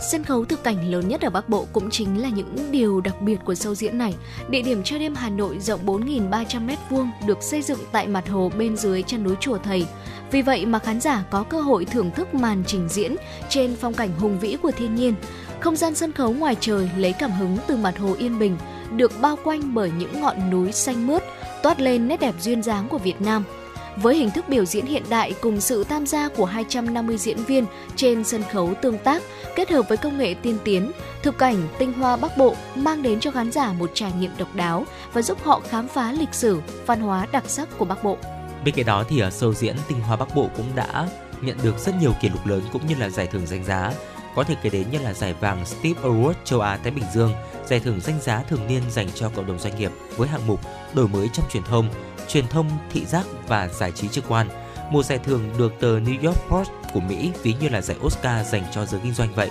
Sân khấu thực cảnh lớn nhất ở Bắc Bộ cũng chính là những điều đặc biệt của show diễn này. Địa điểm chơi đêm Hà Nội rộng 4.300 m2 được xây dựng tại mặt hồ bên dưới chân núi Chùa Thầy. Vì vậy mà khán giả có cơ hội thưởng thức màn trình diễn trên phong cảnh hùng vĩ của thiên nhiên. Không gian sân khấu ngoài trời lấy cảm hứng từ mặt hồ Yên Bình, được bao quanh bởi những ngọn núi xanh mướt, toát lên nét đẹp duyên dáng của Việt Nam – với hình thức biểu diễn hiện đại cùng sự tham gia của 250 diễn viên trên sân khấu tương tác kết hợp với công nghệ tiên tiến, thực cảnh tinh hoa Bắc Bộ mang đến cho khán giả một trải nghiệm độc đáo và giúp họ khám phá lịch sử, văn hóa đặc sắc của Bắc Bộ. Bên cạnh đó thì ở show diễn tinh hoa Bắc Bộ cũng đã nhận được rất nhiều kỷ lục lớn cũng như là giải thưởng danh giá. Có thể kể đến như là giải vàng Steve Award châu Á Thái Bình Dương, giải thưởng danh giá thường niên dành cho cộng đồng doanh nghiệp với hạng mục đổi mới trong truyền thông, truyền thông, thị giác và giải trí trực quan. Một giải thưởng được tờ New York Post của Mỹ, ví như là giải Oscar dành cho giới kinh doanh vậy.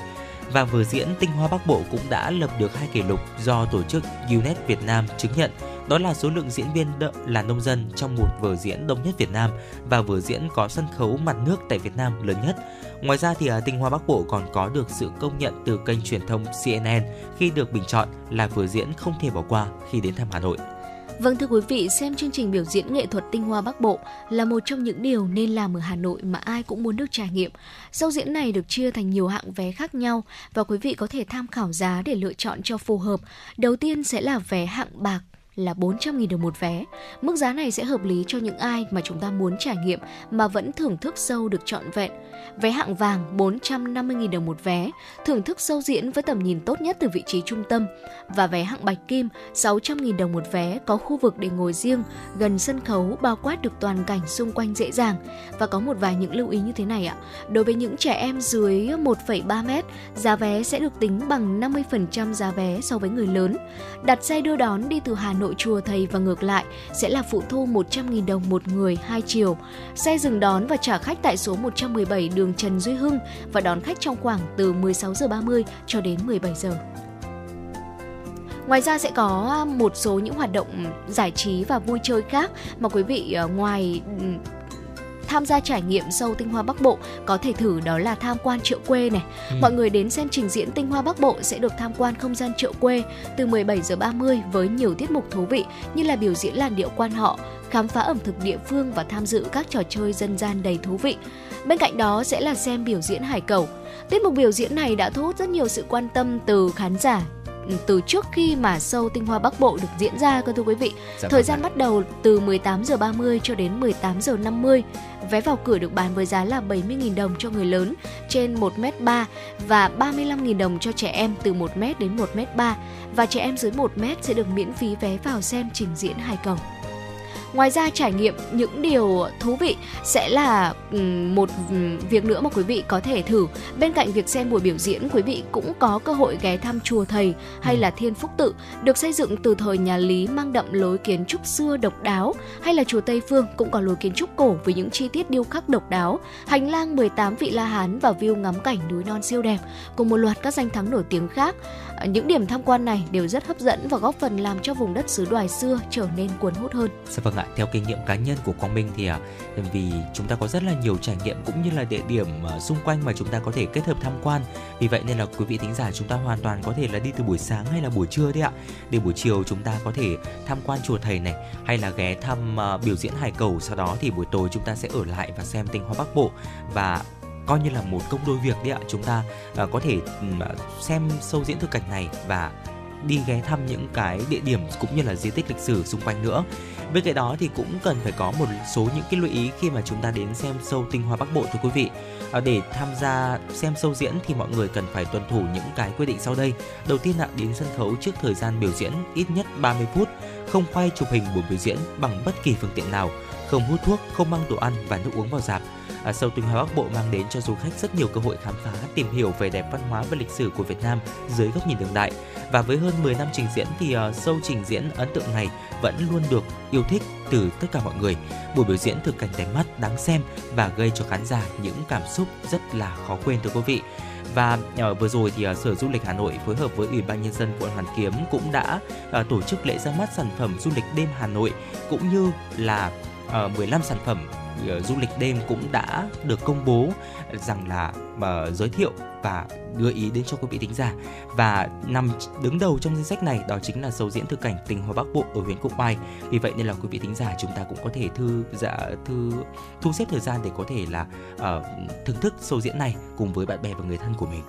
Và vở diễn Tinh Hoa Bắc Bộ cũng đã lập được hai kỷ lục do tổ chức UNET Việt Nam chứng nhận. Đó là số lượng diễn viên là nông dân trong một vở diễn đông nhất Việt Nam và vở diễn có sân khấu mặt nước tại Việt Nam lớn nhất. Ngoài ra thì à, Tinh Hoa Bắc Bộ còn có được sự công nhận từ kênh truyền thông CNN khi được bình chọn là vở diễn không thể bỏ qua khi đến thăm Hà Nội. Vâng thưa quý vị, xem chương trình biểu diễn nghệ thuật tinh hoa Bắc Bộ là một trong những điều nên làm ở Hà Nội mà ai cũng muốn được trải nghiệm. Show diễn này được chia thành nhiều hạng vé khác nhau và quý vị có thể tham khảo giá để lựa chọn cho phù hợp. Đầu tiên sẽ là vé hạng bạc là 400.000 đồng một vé. Mức giá này sẽ hợp lý cho những ai mà chúng ta muốn trải nghiệm mà vẫn thưởng thức sâu được trọn vẹn. Vé hạng vàng 450.000 đồng một vé, thưởng thức sâu diễn với tầm nhìn tốt nhất từ vị trí trung tâm. Và vé hạng bạch kim 600.000 đồng một vé có khu vực để ngồi riêng, gần sân khấu bao quát được toàn cảnh xung quanh dễ dàng. Và có một vài những lưu ý như thế này ạ. Đối với những trẻ em dưới 1,3 mét, giá vé sẽ được tính bằng 50% giá vé so với người lớn. Đặt xe đưa đón đi từ Hà Nội chùa thầy và ngược lại sẽ là phụ thu 100.000 đồng một người hai chiều. Xe dừng đón và trả khách tại số 117 đường Trần Duy Hưng và đón khách trong khoảng từ 16 giờ 30 cho đến 17 giờ. Ngoài ra sẽ có một số những hoạt động giải trí và vui chơi khác mà quý vị ờ, ngoài tham gia trải nghiệm sâu tinh hoa Bắc Bộ có thể thử đó là tham quan chợ quê này. Ừ. Mọi người đến xem trình diễn tinh hoa Bắc Bộ sẽ được tham quan không gian chợ quê từ 17 giờ 30 với nhiều tiết mục thú vị như là biểu diễn làn điệu quan họ, khám phá ẩm thực địa phương và tham dự các trò chơi dân gian đầy thú vị. Bên cạnh đó sẽ là xem biểu diễn hải cẩu. Tiết mục biểu diễn này đã thu hút rất nhiều sự quan tâm từ khán giả từ trước khi mà show tinh hoa Bắc Bộ được diễn ra cơ thưa quý vị. Dạ, Thời vâng gian bắt đầu từ 18 giờ 30 cho đến 18 giờ 50. Vé vào cửa được bán với giá là 70.000 đồng cho người lớn trên 1m3 và 35.000 đồng cho trẻ em từ 1m đến 1m3 và trẻ em dưới 1m sẽ được miễn phí vé vào xem trình diễn hài cổng. Ngoài ra trải nghiệm những điều thú vị sẽ là một việc nữa mà quý vị có thể thử. Bên cạnh việc xem buổi biểu diễn, quý vị cũng có cơ hội ghé thăm chùa thầy hay ừ. là Thiên Phúc Tự, được xây dựng từ thời nhà Lý mang đậm lối kiến trúc xưa độc đáo, hay là chùa Tây Phương cũng có lối kiến trúc cổ với những chi tiết điêu khắc độc đáo. Hành lang 18 vị La Hán và view ngắm cảnh núi non siêu đẹp cùng một loạt các danh thắng nổi tiếng khác. Những điểm tham quan này đều rất hấp dẫn và góp phần làm cho vùng đất xứ đoài xưa trở nên cuốn hút hơn. Dạ vâng ạ, theo kinh nghiệm cá nhân của Quang Minh thì à, vì chúng ta có rất là nhiều trải nghiệm cũng như là địa điểm à, xung quanh mà chúng ta có thể kết hợp tham quan. Vì vậy nên là quý vị thính giả chúng ta hoàn toàn có thể là đi từ buổi sáng hay là buổi trưa đấy ạ. Để buổi chiều chúng ta có thể tham quan chùa thầy này hay là ghé thăm uh, biểu diễn hải cầu sau đó thì buổi tối chúng ta sẽ ở lại và xem tinh hoa Bắc Bộ và coi như là một công đôi việc đấy ạ chúng ta uh, có thể um, xem sâu diễn thực cảnh này và đi ghé thăm những cái địa điểm cũng như là di tích lịch sử xung quanh nữa. Bên cạnh đó thì cũng cần phải có một số những cái lưu ý khi mà chúng ta đến xem sâu tinh hoa Bắc Bộ thưa quý vị. À, để tham gia xem sâu diễn thì mọi người cần phải tuân thủ những cái quy định sau đây. Đầu tiên là đến sân khấu trước thời gian biểu diễn ít nhất 30 phút, không quay chụp hình buổi biểu diễn bằng bất kỳ phương tiện nào, không hút thuốc, không mang đồ ăn và nước uống vào dạp. À, sâu tinh hoa Bắc Bộ mang đến cho du khách rất nhiều cơ hội khám phá, tìm hiểu về đẹp văn hóa và lịch sử của Việt Nam dưới góc nhìn đương đại. Và với hơn 10 năm trình diễn thì à, uh, sâu trình diễn ấn tượng này vẫn luôn được yêu thích từ tất cả mọi người. Buổi biểu diễn thực cảnh đẹp mắt, đáng xem và gây cho khán giả những cảm xúc rất là khó quên thưa quý vị. Và uh, vừa rồi thì uh, Sở Du lịch Hà Nội phối hợp với Ủy ban nhân dân quận Hoàn Kiếm cũng đã uh, tổ chức lễ ra mắt sản phẩm du lịch đêm Hà Nội cũng như là uh, 15 sản phẩm uh, du lịch đêm cũng đã được công bố rằng là uh, giới thiệu và đưa ý đến cho quý vị thính giả và nằm đứng đầu trong danh sách này đó chính là sầu diễn thực cảnh tình hòa Bắc Bộ ở huyện Quốc Oai. Vì vậy nên là quý vị thính giả chúng ta cũng có thể thư dạ thư thu xếp thời gian để có thể là uh, thưởng thức sầu diễn này cùng với bạn bè và người thân của mình.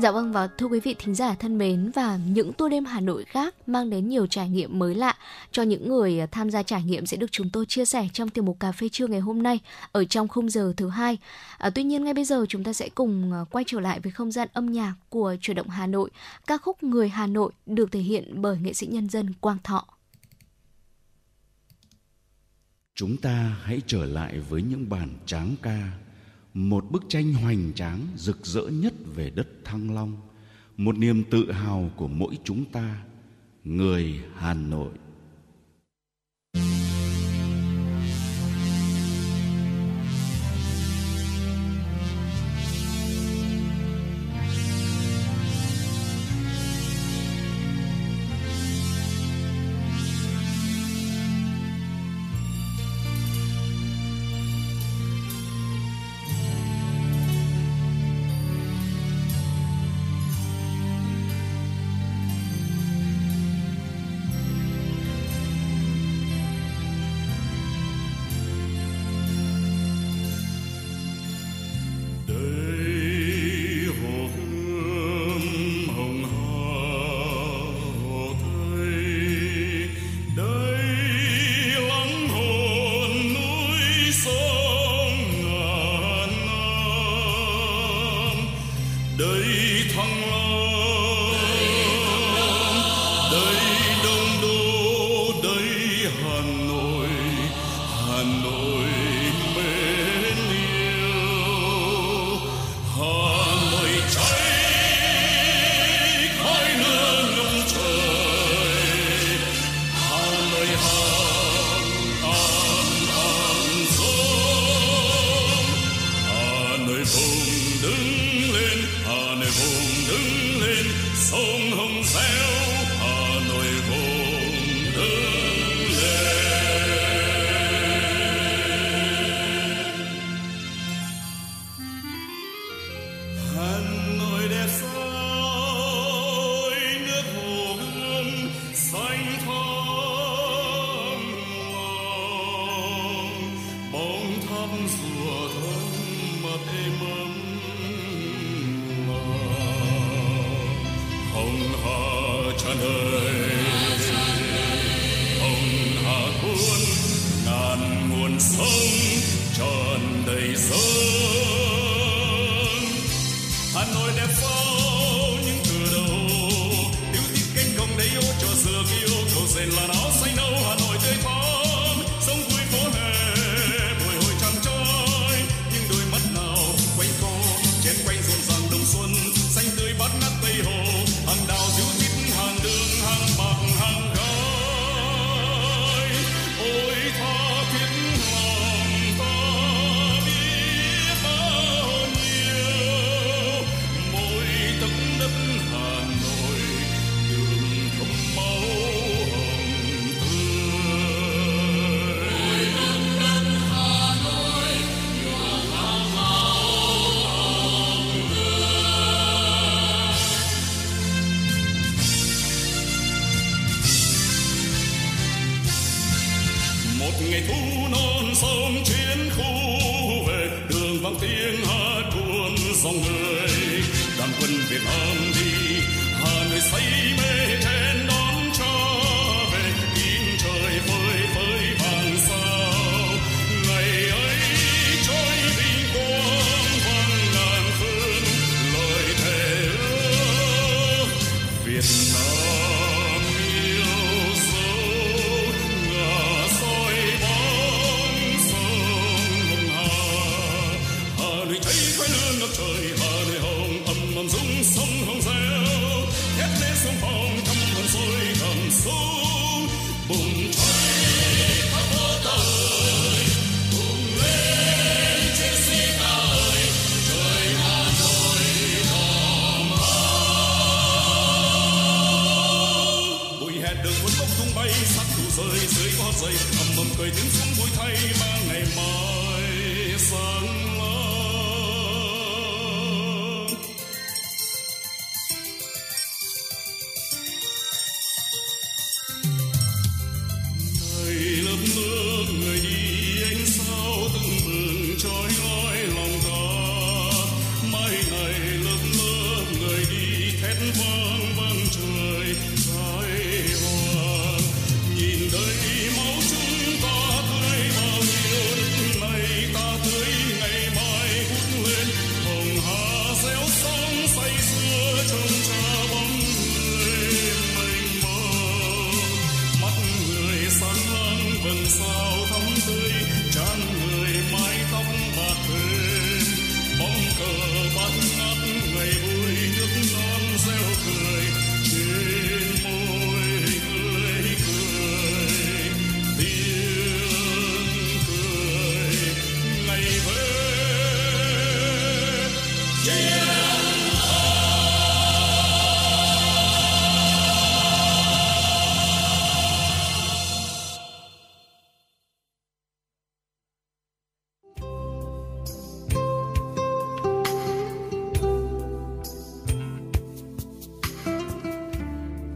Dạ vâng và thưa quý vị thính giả thân mến và những tour đêm Hà Nội khác mang đến nhiều trải nghiệm mới lạ cho những người tham gia trải nghiệm sẽ được chúng tôi chia sẻ trong tiểu mục cà phê trưa ngày hôm nay ở trong khung giờ thứ hai. À, tuy nhiên ngay bây giờ chúng ta sẽ cùng à, quay trở lại với không gian âm nhạc của chuyển động Hà Nội, ca khúc Người Hà Nội được thể hiện bởi nghệ sĩ nhân dân Quang Thọ. Chúng ta hãy trở lại với những bản tráng ca một bức tranh hoành tráng rực rỡ nhất về đất thăng long, một niềm tự hào của mỗi chúng ta, người hà nội.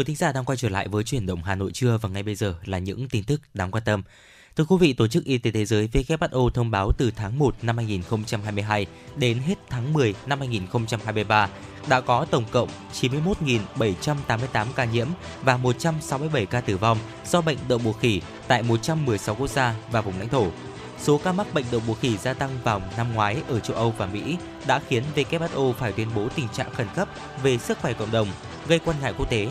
Quý thính giả đang quay trở lại với chuyển động Hà Nội trưa và ngay bây giờ là những tin tức đáng quan tâm. Thưa quý vị, Tổ chức Y tế Thế giới WHO thông báo từ tháng 1 năm 2022 đến hết tháng 10 năm 2023 đã có tổng cộng 91.788 ca nhiễm và 167 ca tử vong do bệnh đậu mùa khỉ tại 116 quốc gia và vùng lãnh thổ. Số ca mắc bệnh đậu mùa khỉ gia tăng vào năm ngoái ở châu Âu và Mỹ đã khiến WHO phải tuyên bố tình trạng khẩn cấp về sức khỏe cộng đồng, gây quan ngại quốc tế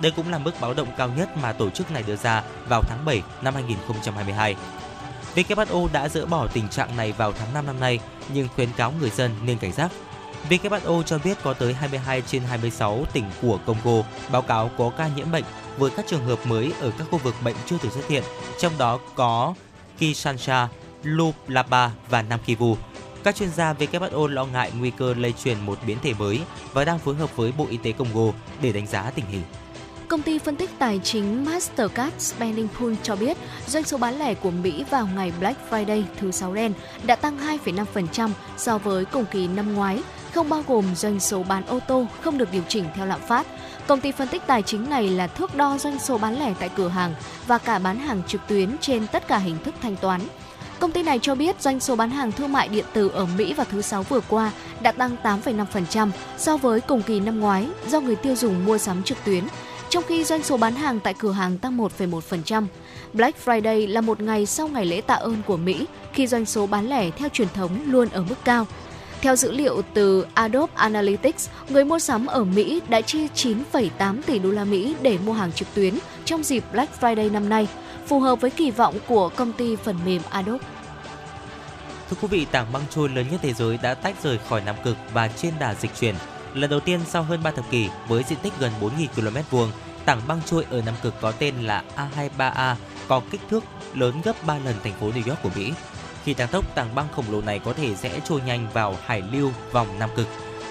đây cũng là mức báo động cao nhất mà tổ chức này đưa ra vào tháng 7 năm 2022. WHO đã dỡ bỏ tình trạng này vào tháng 5 năm nay, nhưng khuyến cáo người dân nên cảnh giác. WHO cho biết có tới 22 trên 26 tỉnh của Congo báo cáo có ca nhiễm bệnh với các trường hợp mới ở các khu vực bệnh chưa từng xuất hiện, trong đó có Kinshasa, Lualaba và Nam Kivu. Các chuyên gia WHO lo ngại nguy cơ lây truyền một biến thể mới và đang phối hợp với Bộ Y tế Congo để đánh giá tình hình. Công ty phân tích tài chính Mastercard Spending Pool cho biết doanh số bán lẻ của Mỹ vào ngày Black Friday thứ sáu đen đã tăng 2,5% so với cùng kỳ năm ngoái, không bao gồm doanh số bán ô tô không được điều chỉnh theo lạm phát. Công ty phân tích tài chính này là thước đo doanh số bán lẻ tại cửa hàng và cả bán hàng trực tuyến trên tất cả hình thức thanh toán. Công ty này cho biết doanh số bán hàng thương mại điện tử ở Mỹ vào thứ Sáu vừa qua đã tăng 8,5% so với cùng kỳ năm ngoái do người tiêu dùng mua sắm trực tuyến, trong khi doanh số bán hàng tại cửa hàng tăng 1,1%. Black Friday là một ngày sau ngày lễ tạ ơn của Mỹ khi doanh số bán lẻ theo truyền thống luôn ở mức cao. Theo dữ liệu từ Adobe Analytics, người mua sắm ở Mỹ đã chi 9,8 tỷ đô la Mỹ để mua hàng trực tuyến trong dịp Black Friday năm nay, phù hợp với kỳ vọng của công ty phần mềm Adobe. Thưa quý vị, tảng băng trôi lớn nhất thế giới đã tách rời khỏi Nam Cực và trên đà dịch chuyển. Lần đầu tiên sau hơn 3 thập kỷ, với diện tích gần 4.000 km vuông, tảng băng trôi ở Nam Cực có tên là A23A, có kích thước lớn gấp 3 lần thành phố New York của Mỹ. Khi tăng tốc, tảng băng khổng lồ này có thể sẽ trôi nhanh vào hải lưu vòng Nam Cực.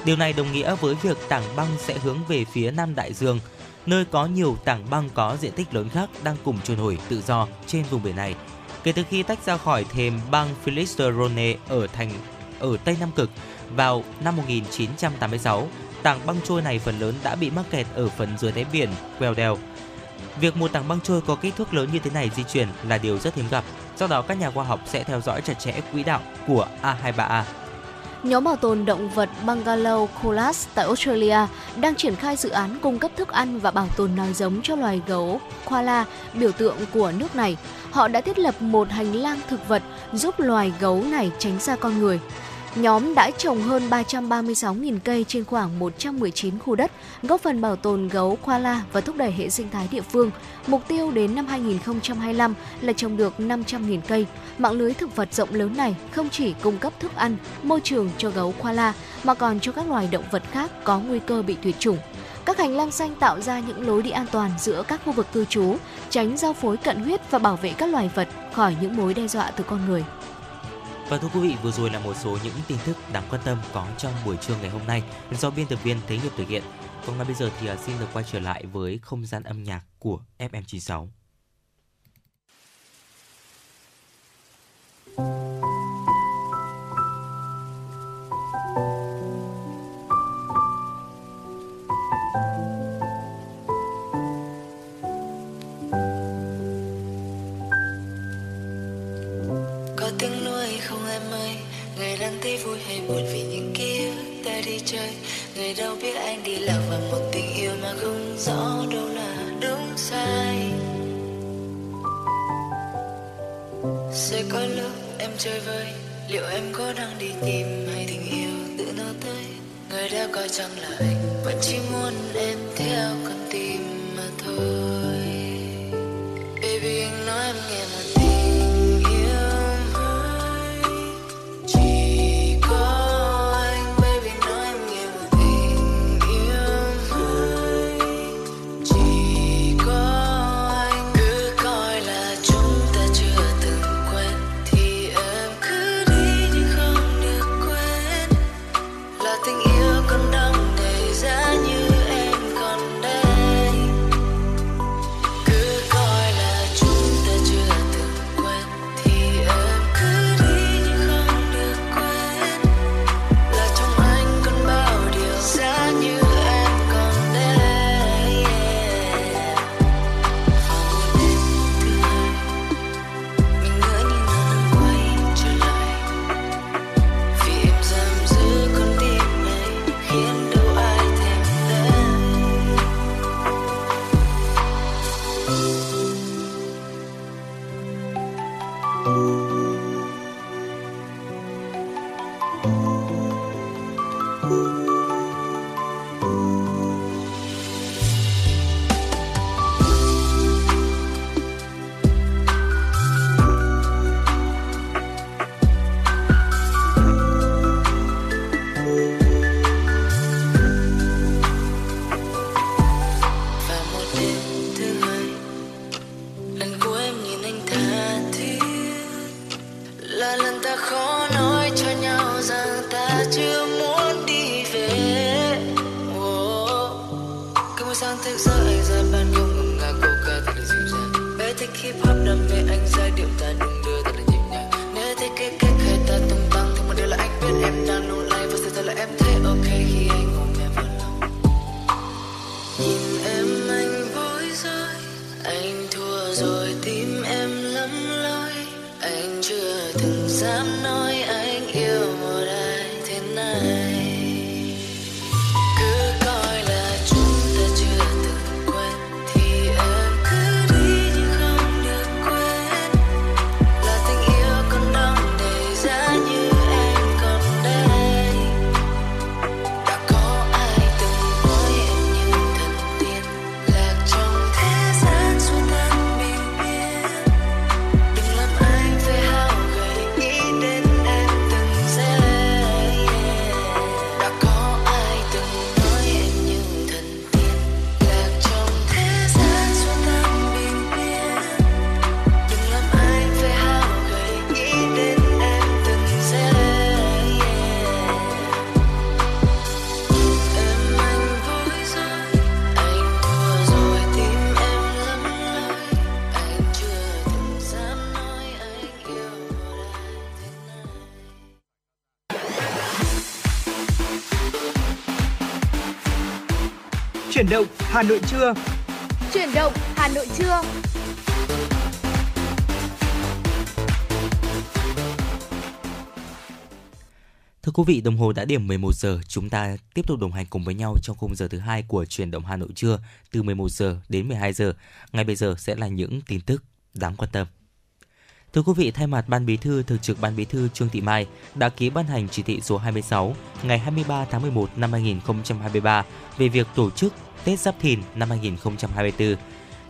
Điều này đồng nghĩa với việc tảng băng sẽ hướng về phía Nam Đại Dương, nơi có nhiều tảng băng có diện tích lớn khác đang cùng trôi nổi tự do trên vùng biển này. Kể từ khi tách ra khỏi thềm băng Philisterone ở thành ở Tây Nam Cực vào năm 1986, tảng băng trôi này phần lớn đã bị mắc kẹt ở phần dưới đáy biển Weddell. Việc một tảng băng trôi có kích thước lớn như thế này di chuyển là điều rất hiếm gặp, do đó các nhà khoa học sẽ theo dõi chặt chẽ quỹ đạo của A23A. Nhóm bảo tồn động vật Bungalow Koalas tại Australia đang triển khai dự án cung cấp thức ăn và bảo tồn nòi giống cho loài gấu koala, biểu tượng của nước này. Họ đã thiết lập một hành lang thực vật giúp loài gấu này tránh xa con người. Nhóm đã trồng hơn 336.000 cây trên khoảng 119 khu đất, góp phần bảo tồn gấu koala và thúc đẩy hệ sinh thái địa phương. Mục tiêu đến năm 2025 là trồng được 500.000 cây. Mạng lưới thực vật rộng lớn này không chỉ cung cấp thức ăn, môi trường cho gấu koala mà còn cho các loài động vật khác có nguy cơ bị tuyệt chủng. Các hành lang xanh tạo ra những lối đi an toàn giữa các khu vực cư trú, tránh giao phối cận huyết và bảo vệ các loài vật khỏi những mối đe dọa từ con người. Và thưa quý vị, vừa rồi là một số những tin tức đáng quan tâm có trong buổi trưa ngày hôm nay do biên tập viên Thế Nghiệp thực hiện. Còn ngay bây giờ thì à, xin được quay trở lại với không gian âm nhạc của FM96. Vui hay buồn vì những ký ức ta đi chơi. Người đâu biết anh đi lạc vào một tình yêu mà không rõ đâu là đúng sai. Sẽ có lúc em chơi vơi, liệu em có đang đi tìm hay tình yêu tự nó tới? Người đã coi chẳng là anh vẫn chỉ muốn em theo con Hà Nội trưa. Chuyển động Hà Nội trưa. Thưa quý vị, đồng hồ đã điểm 11 giờ, chúng ta tiếp tục đồng hành cùng với nhau trong khung giờ thứ hai của truyền động Hà Nội trưa từ 11 giờ đến 12 giờ. Ngay bây giờ sẽ là những tin tức đáng quan tâm. Thưa quý vị, thay mặt Ban Bí thư, Thường trực Ban Bí thư Trương Thị Mai đã ký ban hành chỉ thị số 26 ngày 23 tháng 11 năm 2023 về việc tổ chức Tết Giáp Thìn năm 2024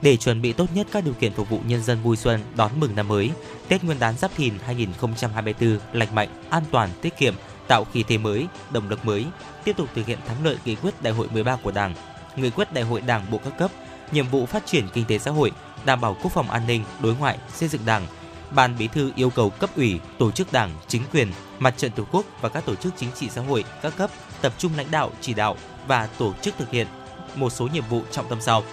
để chuẩn bị tốt nhất các điều kiện phục vụ nhân dân vui xuân đón mừng năm mới. Tết Nguyên đán Giáp Thìn 2024 lành mạnh, an toàn, tiết kiệm, tạo khí thế mới, động lực mới, tiếp tục thực hiện thắng lợi nghị quyết Đại hội 13 của Đảng, nghị quyết Đại hội Đảng bộ các cấp, nhiệm vụ phát triển kinh tế xã hội, đảm bảo quốc phòng an ninh, đối ngoại, xây dựng Đảng. Ban Bí thư yêu cầu cấp ủy, tổ chức Đảng, chính quyền, mặt trận Tổ quốc và các tổ chức chính trị xã hội các cấp tập trung lãnh đạo, chỉ đạo và tổ chức thực hiện một số nhiệm vụ trọng tâm sau.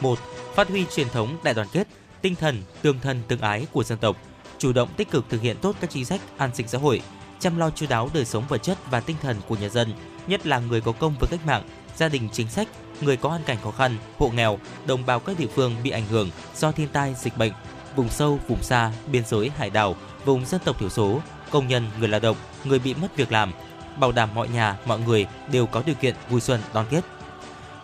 1. Phát huy truyền thống đại đoàn kết, tinh thần tương thân tương ái của dân tộc, chủ động tích cực thực hiện tốt các chính sách an sinh xã hội, chăm lo chú đáo đời sống vật chất và tinh thần của nhân dân, nhất là người có công với cách mạng, gia đình chính sách, người có hoàn cảnh khó khăn, hộ nghèo, đồng bào các địa phương bị ảnh hưởng do thiên tai, dịch bệnh, vùng sâu, vùng xa, biên giới, hải đảo, vùng dân tộc thiểu số, công nhân, người lao động, người bị mất việc làm, bảo đảm mọi nhà, mọi người đều có điều kiện vui xuân đón Tết.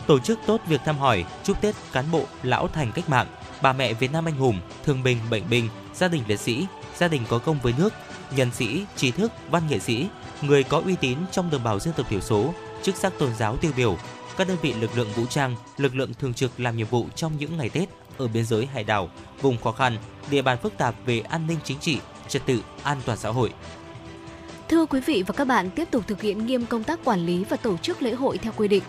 Tổ chức tốt việc thăm hỏi, chúc Tết cán bộ, lão thành cách mạng, bà mẹ Việt Nam anh hùng, thương binh, bệnh binh, gia đình liệt sĩ, gia đình có công với nước, nhân sĩ, trí thức, văn nghệ sĩ, người có uy tín trong đồng bào dân tộc thiểu số, chức sắc tôn giáo tiêu biểu, các đơn vị lực lượng vũ trang, lực lượng thường trực làm nhiệm vụ trong những ngày Tết ở biên giới hải đảo, vùng khó khăn, địa bàn phức tạp về an ninh chính trị, trật tự, an toàn xã hội. Thưa quý vị và các bạn, tiếp tục thực hiện nghiêm công tác quản lý và tổ chức lễ hội theo quy định,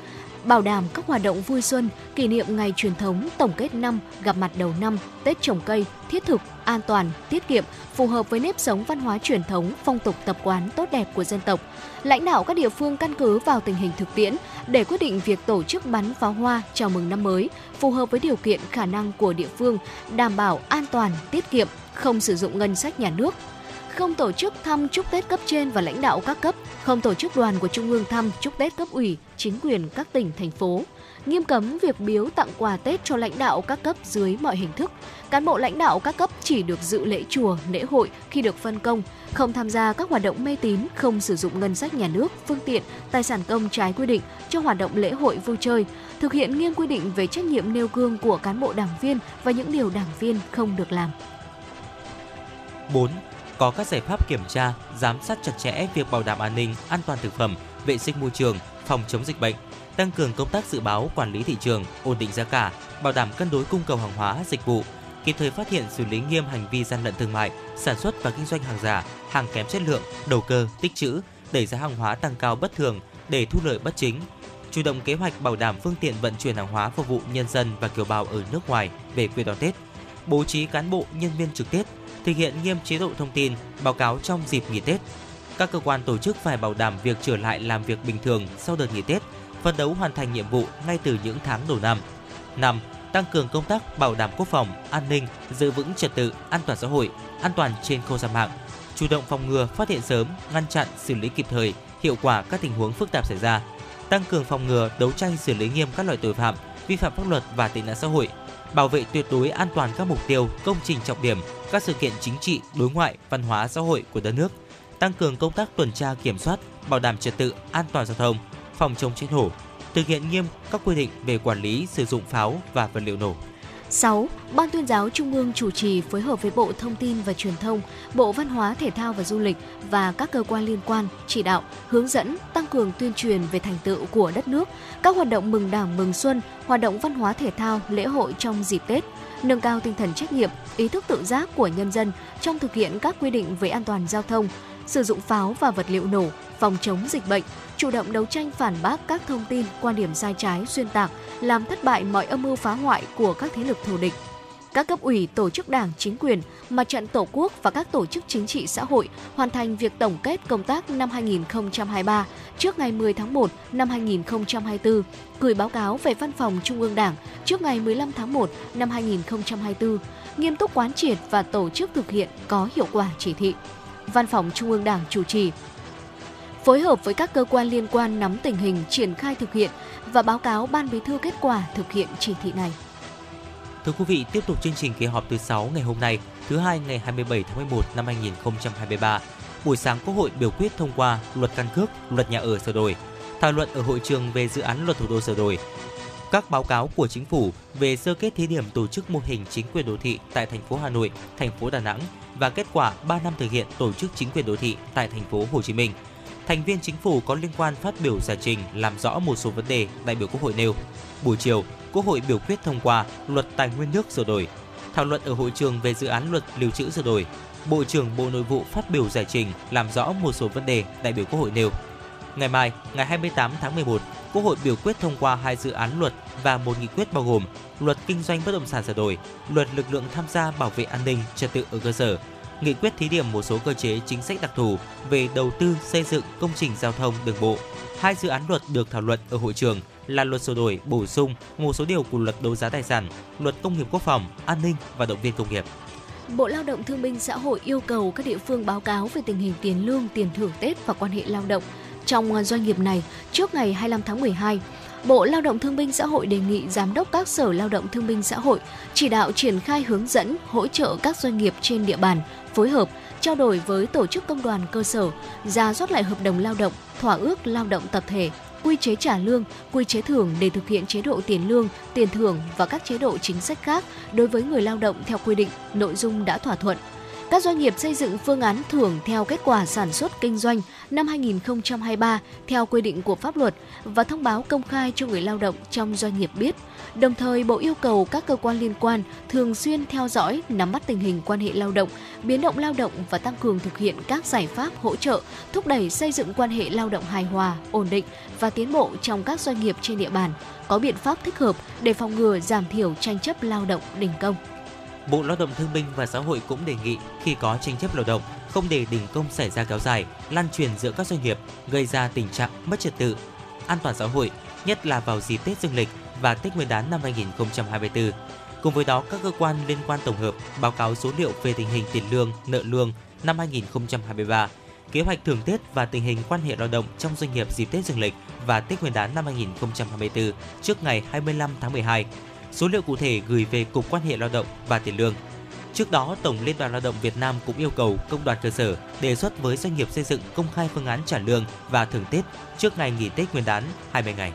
bảo đảm các hoạt động vui xuân, kỷ niệm ngày truyền thống, tổng kết năm, gặp mặt đầu năm, Tết trồng cây, thiết thực, an toàn, tiết kiệm, phù hợp với nếp sống văn hóa truyền thống, phong tục tập quán tốt đẹp của dân tộc. Lãnh đạo các địa phương căn cứ vào tình hình thực tiễn để quyết định việc tổ chức bắn pháo hoa chào mừng năm mới, phù hợp với điều kiện khả năng của địa phương, đảm bảo an toàn, tiết kiệm, không sử dụng ngân sách nhà nước, không tổ chức thăm chúc Tết cấp trên và lãnh đạo các cấp, không tổ chức đoàn của Trung ương thăm chúc Tết cấp ủy, chính quyền các tỉnh, thành phố. Nghiêm cấm việc biếu tặng quà Tết cho lãnh đạo các cấp dưới mọi hình thức. Cán bộ lãnh đạo các cấp chỉ được dự lễ chùa, lễ hội khi được phân công, không tham gia các hoạt động mê tín, không sử dụng ngân sách nhà nước, phương tiện, tài sản công trái quy định cho hoạt động lễ hội vui chơi, thực hiện nghiêm quy định về trách nhiệm nêu gương của cán bộ đảng viên và những điều đảng viên không được làm. 4 có các giải pháp kiểm tra, giám sát chặt chẽ việc bảo đảm an ninh, an toàn thực phẩm, vệ sinh môi trường, phòng chống dịch bệnh, tăng cường công tác dự báo quản lý thị trường, ổn định giá cả, bảo đảm cân đối cung cầu hàng hóa, dịch vụ, kịp thời phát hiện xử lý nghiêm hành vi gian lận thương mại, sản xuất và kinh doanh hàng giả, hàng kém chất lượng, đầu cơ, tích trữ, đẩy giá hàng hóa tăng cao bất thường để thu lợi bất chính, chủ động kế hoạch bảo đảm phương tiện vận chuyển hàng hóa phục vụ nhân dân và kiều bào ở nước ngoài về quê đón Tết, bố trí cán bộ nhân viên trực Tết, thực hiện nghiêm chế độ thông tin, báo cáo trong dịp nghỉ Tết. Các cơ quan tổ chức phải bảo đảm việc trở lại làm việc bình thường sau đợt nghỉ Tết, phấn đấu hoàn thành nhiệm vụ ngay từ những tháng đầu năm. 5. Tăng cường công tác bảo đảm quốc phòng, an ninh, giữ vững trật tự, an toàn xã hội, an toàn trên không gian mạng, chủ động phòng ngừa, phát hiện sớm, ngăn chặn, xử lý kịp thời, hiệu quả các tình huống phức tạp xảy ra, tăng cường phòng ngừa, đấu tranh xử lý nghiêm các loại tội phạm, vi phạm pháp luật và tệ nạn xã hội, bảo vệ tuyệt đối an toàn các mục tiêu, công trình trọng điểm, các sự kiện chính trị, đối ngoại, văn hóa xã hội của đất nước, tăng cường công tác tuần tra kiểm soát, bảo đảm trật tự, an toàn giao thông, phòng chống cháy nổ, thực hiện nghiêm các quy định về quản lý sử dụng pháo và vật liệu nổ. 6. Ban tuyên giáo Trung ương chủ trì phối hợp với Bộ Thông tin và Truyền thông, Bộ Văn hóa Thể thao và Du lịch và các cơ quan liên quan chỉ đạo, hướng dẫn, tăng cường tuyên truyền về thành tựu của đất nước, các hoạt động mừng Đảng mừng Xuân, hoạt động văn hóa thể thao, lễ hội trong dịp Tết, nâng cao tinh thần trách nhiệm, ý thức tự giác của nhân dân trong thực hiện các quy định về an toàn giao thông, sử dụng pháo và vật liệu nổ, phòng chống dịch bệnh, chủ động đấu tranh phản bác các thông tin, quan điểm sai trái, xuyên tạc, làm thất bại mọi âm mưu phá hoại của các thế lực thù địch. Các cấp ủy, tổ chức đảng, chính quyền, mặt trận tổ quốc và các tổ chức chính trị xã hội hoàn thành việc tổng kết công tác năm 2023 trước ngày 10 tháng 1 năm 2024, gửi báo cáo về Văn phòng Trung ương Đảng trước ngày 15 tháng 1 năm 2024, nghiêm túc quán triệt và tổ chức thực hiện có hiệu quả chỉ thị. Văn phòng Trung ương Đảng chủ trì phối hợp với các cơ quan liên quan nắm tình hình triển khai thực hiện và báo cáo Ban Bí thư kết quả thực hiện chỉ thị này. Thưa quý vị, tiếp tục chương trình kỳ họp thứ 6 ngày hôm nay, thứ hai ngày 27 tháng 11 năm 2023. Buổi sáng Quốc hội biểu quyết thông qua luật căn cước, luật nhà ở sửa đổi, thảo luận ở hội trường về dự án luật thủ đô sửa đổi, các báo cáo của chính phủ về sơ kết thí điểm tổ chức mô hình chính quyền đô thị tại thành phố Hà Nội, thành phố Đà Nẵng và kết quả 3 năm thực hiện tổ chức chính quyền đô thị tại thành phố Hồ Chí Minh. Thành viên chính phủ có liên quan phát biểu giải trình làm rõ một số vấn đề đại biểu Quốc hội nêu. Buổi chiều, Quốc hội biểu quyết thông qua luật tài nguyên nước sửa đổi. Thảo luận ở hội trường về dự án luật lưu trữ sửa đổi. Bộ trưởng Bộ Nội vụ phát biểu giải trình làm rõ một số vấn đề đại biểu Quốc hội nêu. Ngày mai, ngày 28 tháng 11, Quốc hội biểu quyết thông qua hai dự án luật và một nghị quyết bao gồm Luật kinh doanh bất động sản sửa đổi, Luật lực lượng tham gia bảo vệ an ninh trật tự ở cơ sở, nghị quyết thí điểm một số cơ chế chính sách đặc thù về đầu tư xây dựng công trình giao thông đường bộ. Hai dự án luật được thảo luận ở hội trường là luật sửa đổi bổ sung một số điều của luật đấu giá tài sản, luật công nghiệp quốc phòng, an ninh và động viên công nghiệp. Bộ Lao động Thương binh Xã hội yêu cầu các địa phương báo cáo về tình hình tiền lương, tiền thưởng Tết và quan hệ lao động trong à, doanh nghiệp này trước ngày 25 tháng 12. Bộ Lao động Thương binh Xã hội đề nghị Giám đốc các Sở Lao động Thương binh Xã hội chỉ đạo triển khai hướng dẫn, hỗ trợ các doanh nghiệp trên địa bàn phối hợp, trao đổi với tổ chức công đoàn cơ sở, ra soát lại hợp đồng lao động, thỏa ước lao động tập thể, quy chế trả lương, quy chế thưởng để thực hiện chế độ tiền lương, tiền thưởng và các chế độ chính sách khác đối với người lao động theo quy định, nội dung đã thỏa thuận. Các doanh nghiệp xây dựng phương án thưởng theo kết quả sản xuất kinh doanh năm 2023 theo quy định của pháp luật và thông báo công khai cho người lao động trong doanh nghiệp biết. Đồng thời, Bộ yêu cầu các cơ quan liên quan thường xuyên theo dõi, nắm bắt tình hình quan hệ lao động, biến động lao động và tăng cường thực hiện các giải pháp hỗ trợ, thúc đẩy xây dựng quan hệ lao động hài hòa, ổn định và tiến bộ trong các doanh nghiệp trên địa bàn, có biện pháp thích hợp để phòng ngừa giảm thiểu tranh chấp lao động đình công. Bộ Lao động Thương binh và Xã hội cũng đề nghị khi có tranh chấp lao động, không để đình công xảy ra kéo dài, lan truyền giữa các doanh nghiệp, gây ra tình trạng mất trật tự, an toàn xã hội, nhất là vào dịp Tết Dương lịch và Tết Nguyên đán năm 2024. Cùng với đó, các cơ quan liên quan tổng hợp báo cáo số liệu về tình hình tiền lương, nợ lương năm 2023, kế hoạch thưởng Tết và tình hình quan hệ lao động trong doanh nghiệp dịp Tết Dương lịch và Tết Nguyên đán năm 2024 trước ngày 25 tháng 12 số liệu cụ thể gửi về Cục Quan hệ Lao động và Tiền lương. Trước đó, Tổng Liên đoàn Lao động Việt Nam cũng yêu cầu công đoàn cơ sở đề xuất với doanh nghiệp xây dựng công khai phương án trả lương và thưởng Tết trước ngày nghỉ Tết Nguyên đán 20 ngày.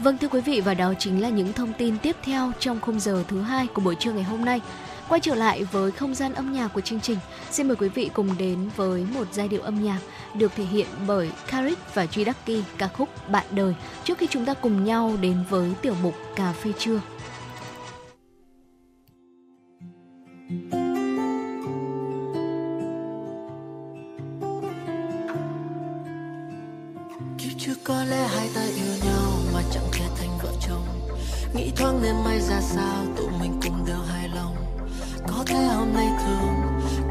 Vâng thưa quý vị và đó chính là những thông tin tiếp theo trong khung giờ thứ hai của buổi trưa ngày hôm nay. Quay trở lại với không gian âm nhạc của chương trình, xin mời quý vị cùng đến với một giai điệu âm nhạc được thể hiện bởi Karik và Jidaki ca khúc Bạn đời trước khi chúng ta cùng nhau đến với tiểu mục Cà phê trưa. Kiếp trước có lẽ hai ta yêu nhau mà chẳng thể thành vợ chồng. Nghĩ thoáng nên may ra sao tụi mình cùng đều hài lòng. Có thể hôm nay thương,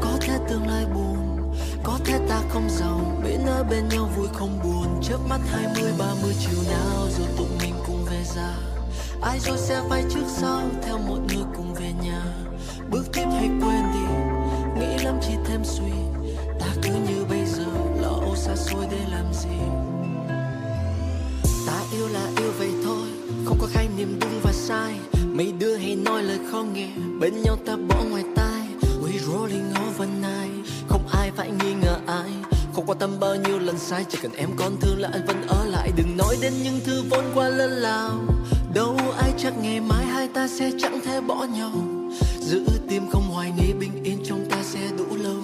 có thể tương lai buồn. Có thể ta không giàu, biết ở bên nhau vui không buồn. Chớp mắt hai mươi ba mươi chiều nào rồi tụi mình cùng về già. Ai rồi sẽ vay trước sau theo một người cùng bước tiếp hay quên đi, nghĩ lắm chỉ thêm suy. Ta cứ như bây giờ, lo âu xa xôi để làm gì? Ta yêu là yêu vậy thôi, không có khái niệm đúng và sai. Mấy đứa hay nói lời khó nghe, bên nhau ta bỏ ngoài tai. We rolling overnight, không ai phải nghi ngờ ai. Không quan tâm bao nhiêu lần sai, chỉ cần em còn thương là anh vẫn ở lại. Đừng nói đến những thứ vốn qua lớn lao. Đâu ai chắc ngày mai hai ta sẽ chẳng thể bỏ nhau giữ tim không hoài nghi bình yên trong ta sẽ đủ lâu.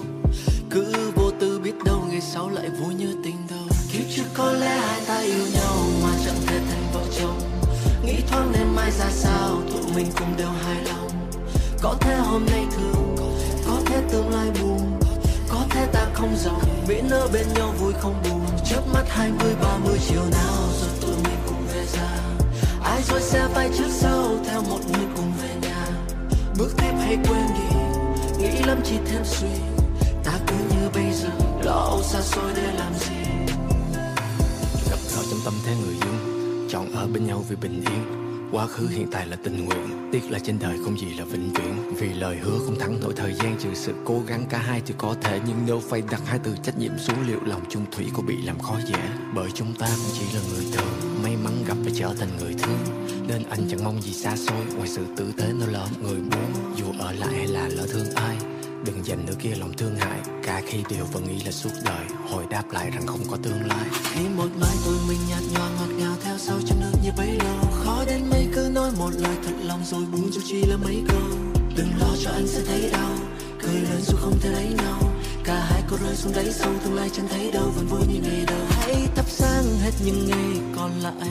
Cứ vô tư biết đâu ngày sau lại vui như tình đầu. Kiếp trước có lẽ hai ta yêu nhau mà chẳng thể thành vợ chồng. Nghĩ thoáng nên mai ra sao, tụi mình cùng đều hài lòng. Có thể hôm nay thương, có thể tương lai buồn. Có thể ta không giàu miễn ở bên nhau vui không buồn. Chớp mắt hai mươi, ba mươi chiều nào rồi tụi mình cùng về ra ai rồi sẽ phải trước sau theo một người cùng về bước tiếp hay quên đi, nghĩ lắm chỉ thêm suy. Ta cứ như bây giờ, lo âu xa xôi để làm gì? Gặp nhau trong tâm thế người dưng chọn ở bên nhau vì bình yên. Quá khứ, hiện tại là tình nguyện. Tiếc là trên đời không gì là vĩnh viễn. Vì lời hứa không thắng nổi thời gian, Trừ sự cố gắng cả hai thì có thể. Nhưng nếu phải đặt hai từ trách nhiệm xuống, Liệu lòng chung thủy có bị làm khó dễ? Bởi chúng ta cũng chỉ là người thường, May mắn gặp và trở thành người thương. Nên anh chẳng mong gì xa xôi, Ngoài sự tử tế nó là người muốn, Dù ở lại hay là lỡ thương ai. Đừng dành nửa kia lòng thương hại, Cả khi đều vẫn nghĩ là suốt đời. Hồi đáp lại rằng không có tương lai. Khi một mai tôi mình nhạt nhòa ngọt ngào Theo sau trong nước như bấy lâu. Khó đến mấy cứ nói một lời thật lòng Rồi buông cho chỉ là mấy câu. Đừng lo cho anh sẽ thấy đau. Cười lớn dù không thể lấy nhau. Cả hai cô rơi xuống đáy sâu, Tương lai chẳng thấy đâu. Vẫn vui như ngày đầu. Hãy thắp sáng hết những ngày còn lại.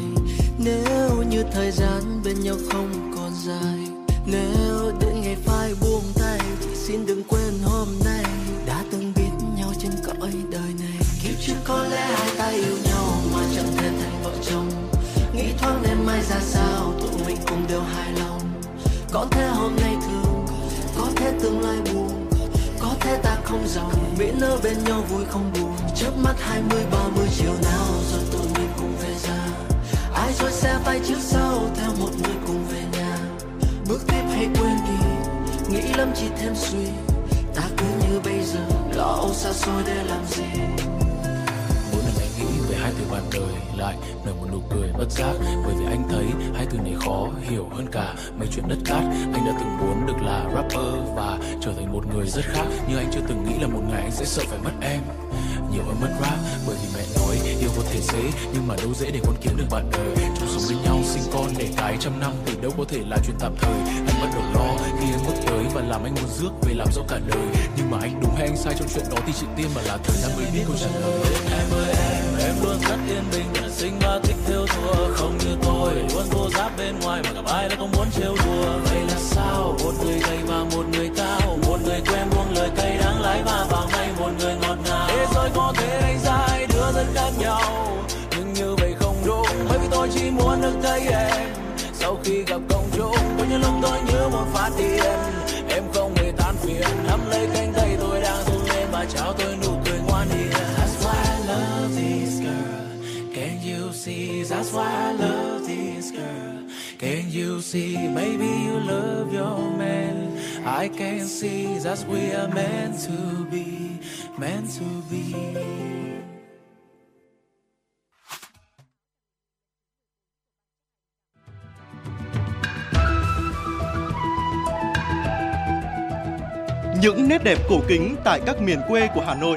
Nếu như thời gian bên nhau không còn dài. Nếu đến ngày phai buông tay, Thì xin đừng quên hôm nay. Đã từng biết nhau trên cõi đời này. Kiếp trước có lẽ hai ta yêu nhau Mà chẳng thể thành vợ chồng. Nghĩ thoáng đêm mai ra sao, Tụi mình cùng đều hài lòng. Có thể hôm nay thương, Có thể tương lai buồn, Có thể ta không giàu. Miễn ở bên nhau vui không buồn. Chớp mắt hai mươi, ba mươi chiều nào Rồi tụi mình cùng về ra Ai rồi sẽ vai trước sau, Theo một người cùng về nhà. Bước tiếp hay quên đi, Nghĩ lắm chỉ thêm suy. Ta cứ như bây giờ, Lo âu xa xôi để làm gì? Bạn đời lại, nở một nụ cười bất giác. Bởi vì anh thấy hai từ này khó hiểu hơn cả mấy chuyện đất cát. Anh đã từng muốn được là rapper và trở thành một người rất khác, nhưng anh chưa từng nghĩ là một ngày anh sẽ sợ phải mất em. Nhiều hơn mất rap, bởi vì mẹ nói yêu có thể dễ, nhưng mà đâu dễ để con kiếm được bạn đời. Chung sống với nhau, sinh con để cái trăm năm thì đâu có thể là chuyện tạm thời. Anh bắt đầu lo khi em bước tới và làm anh muốn rước về làm dẫu cả đời. Nhưng mà anh đúng hay anh sai trong chuyện đó thì chị tiên mà là thời gian mới biết câu trả lời. Em ơi em em luôn rất yên bình là sinh và thích theo thua. Không như tôi, luôn vô giáp bên ngoài mà gặp ai lại không muốn trêu đùa. Vậy là sao? Một người gầy và một người cao. Một người quen buông lời cay đáng lái và vào ngay một người ngọt ngào. Thế giới có thể đánh giá hai đứa rất khác nhau. Nhưng như vậy không đúng, bởi vì tôi chỉ muốn được thấy em. Sau khi gặp công chúng có những lúc tôi như một phát điên why I love this girl. Can you see? Maybe you love your man. I can see that we are meant to be meant to be. Những nét đẹp cổ kính tại các miền quê của Hà Nội,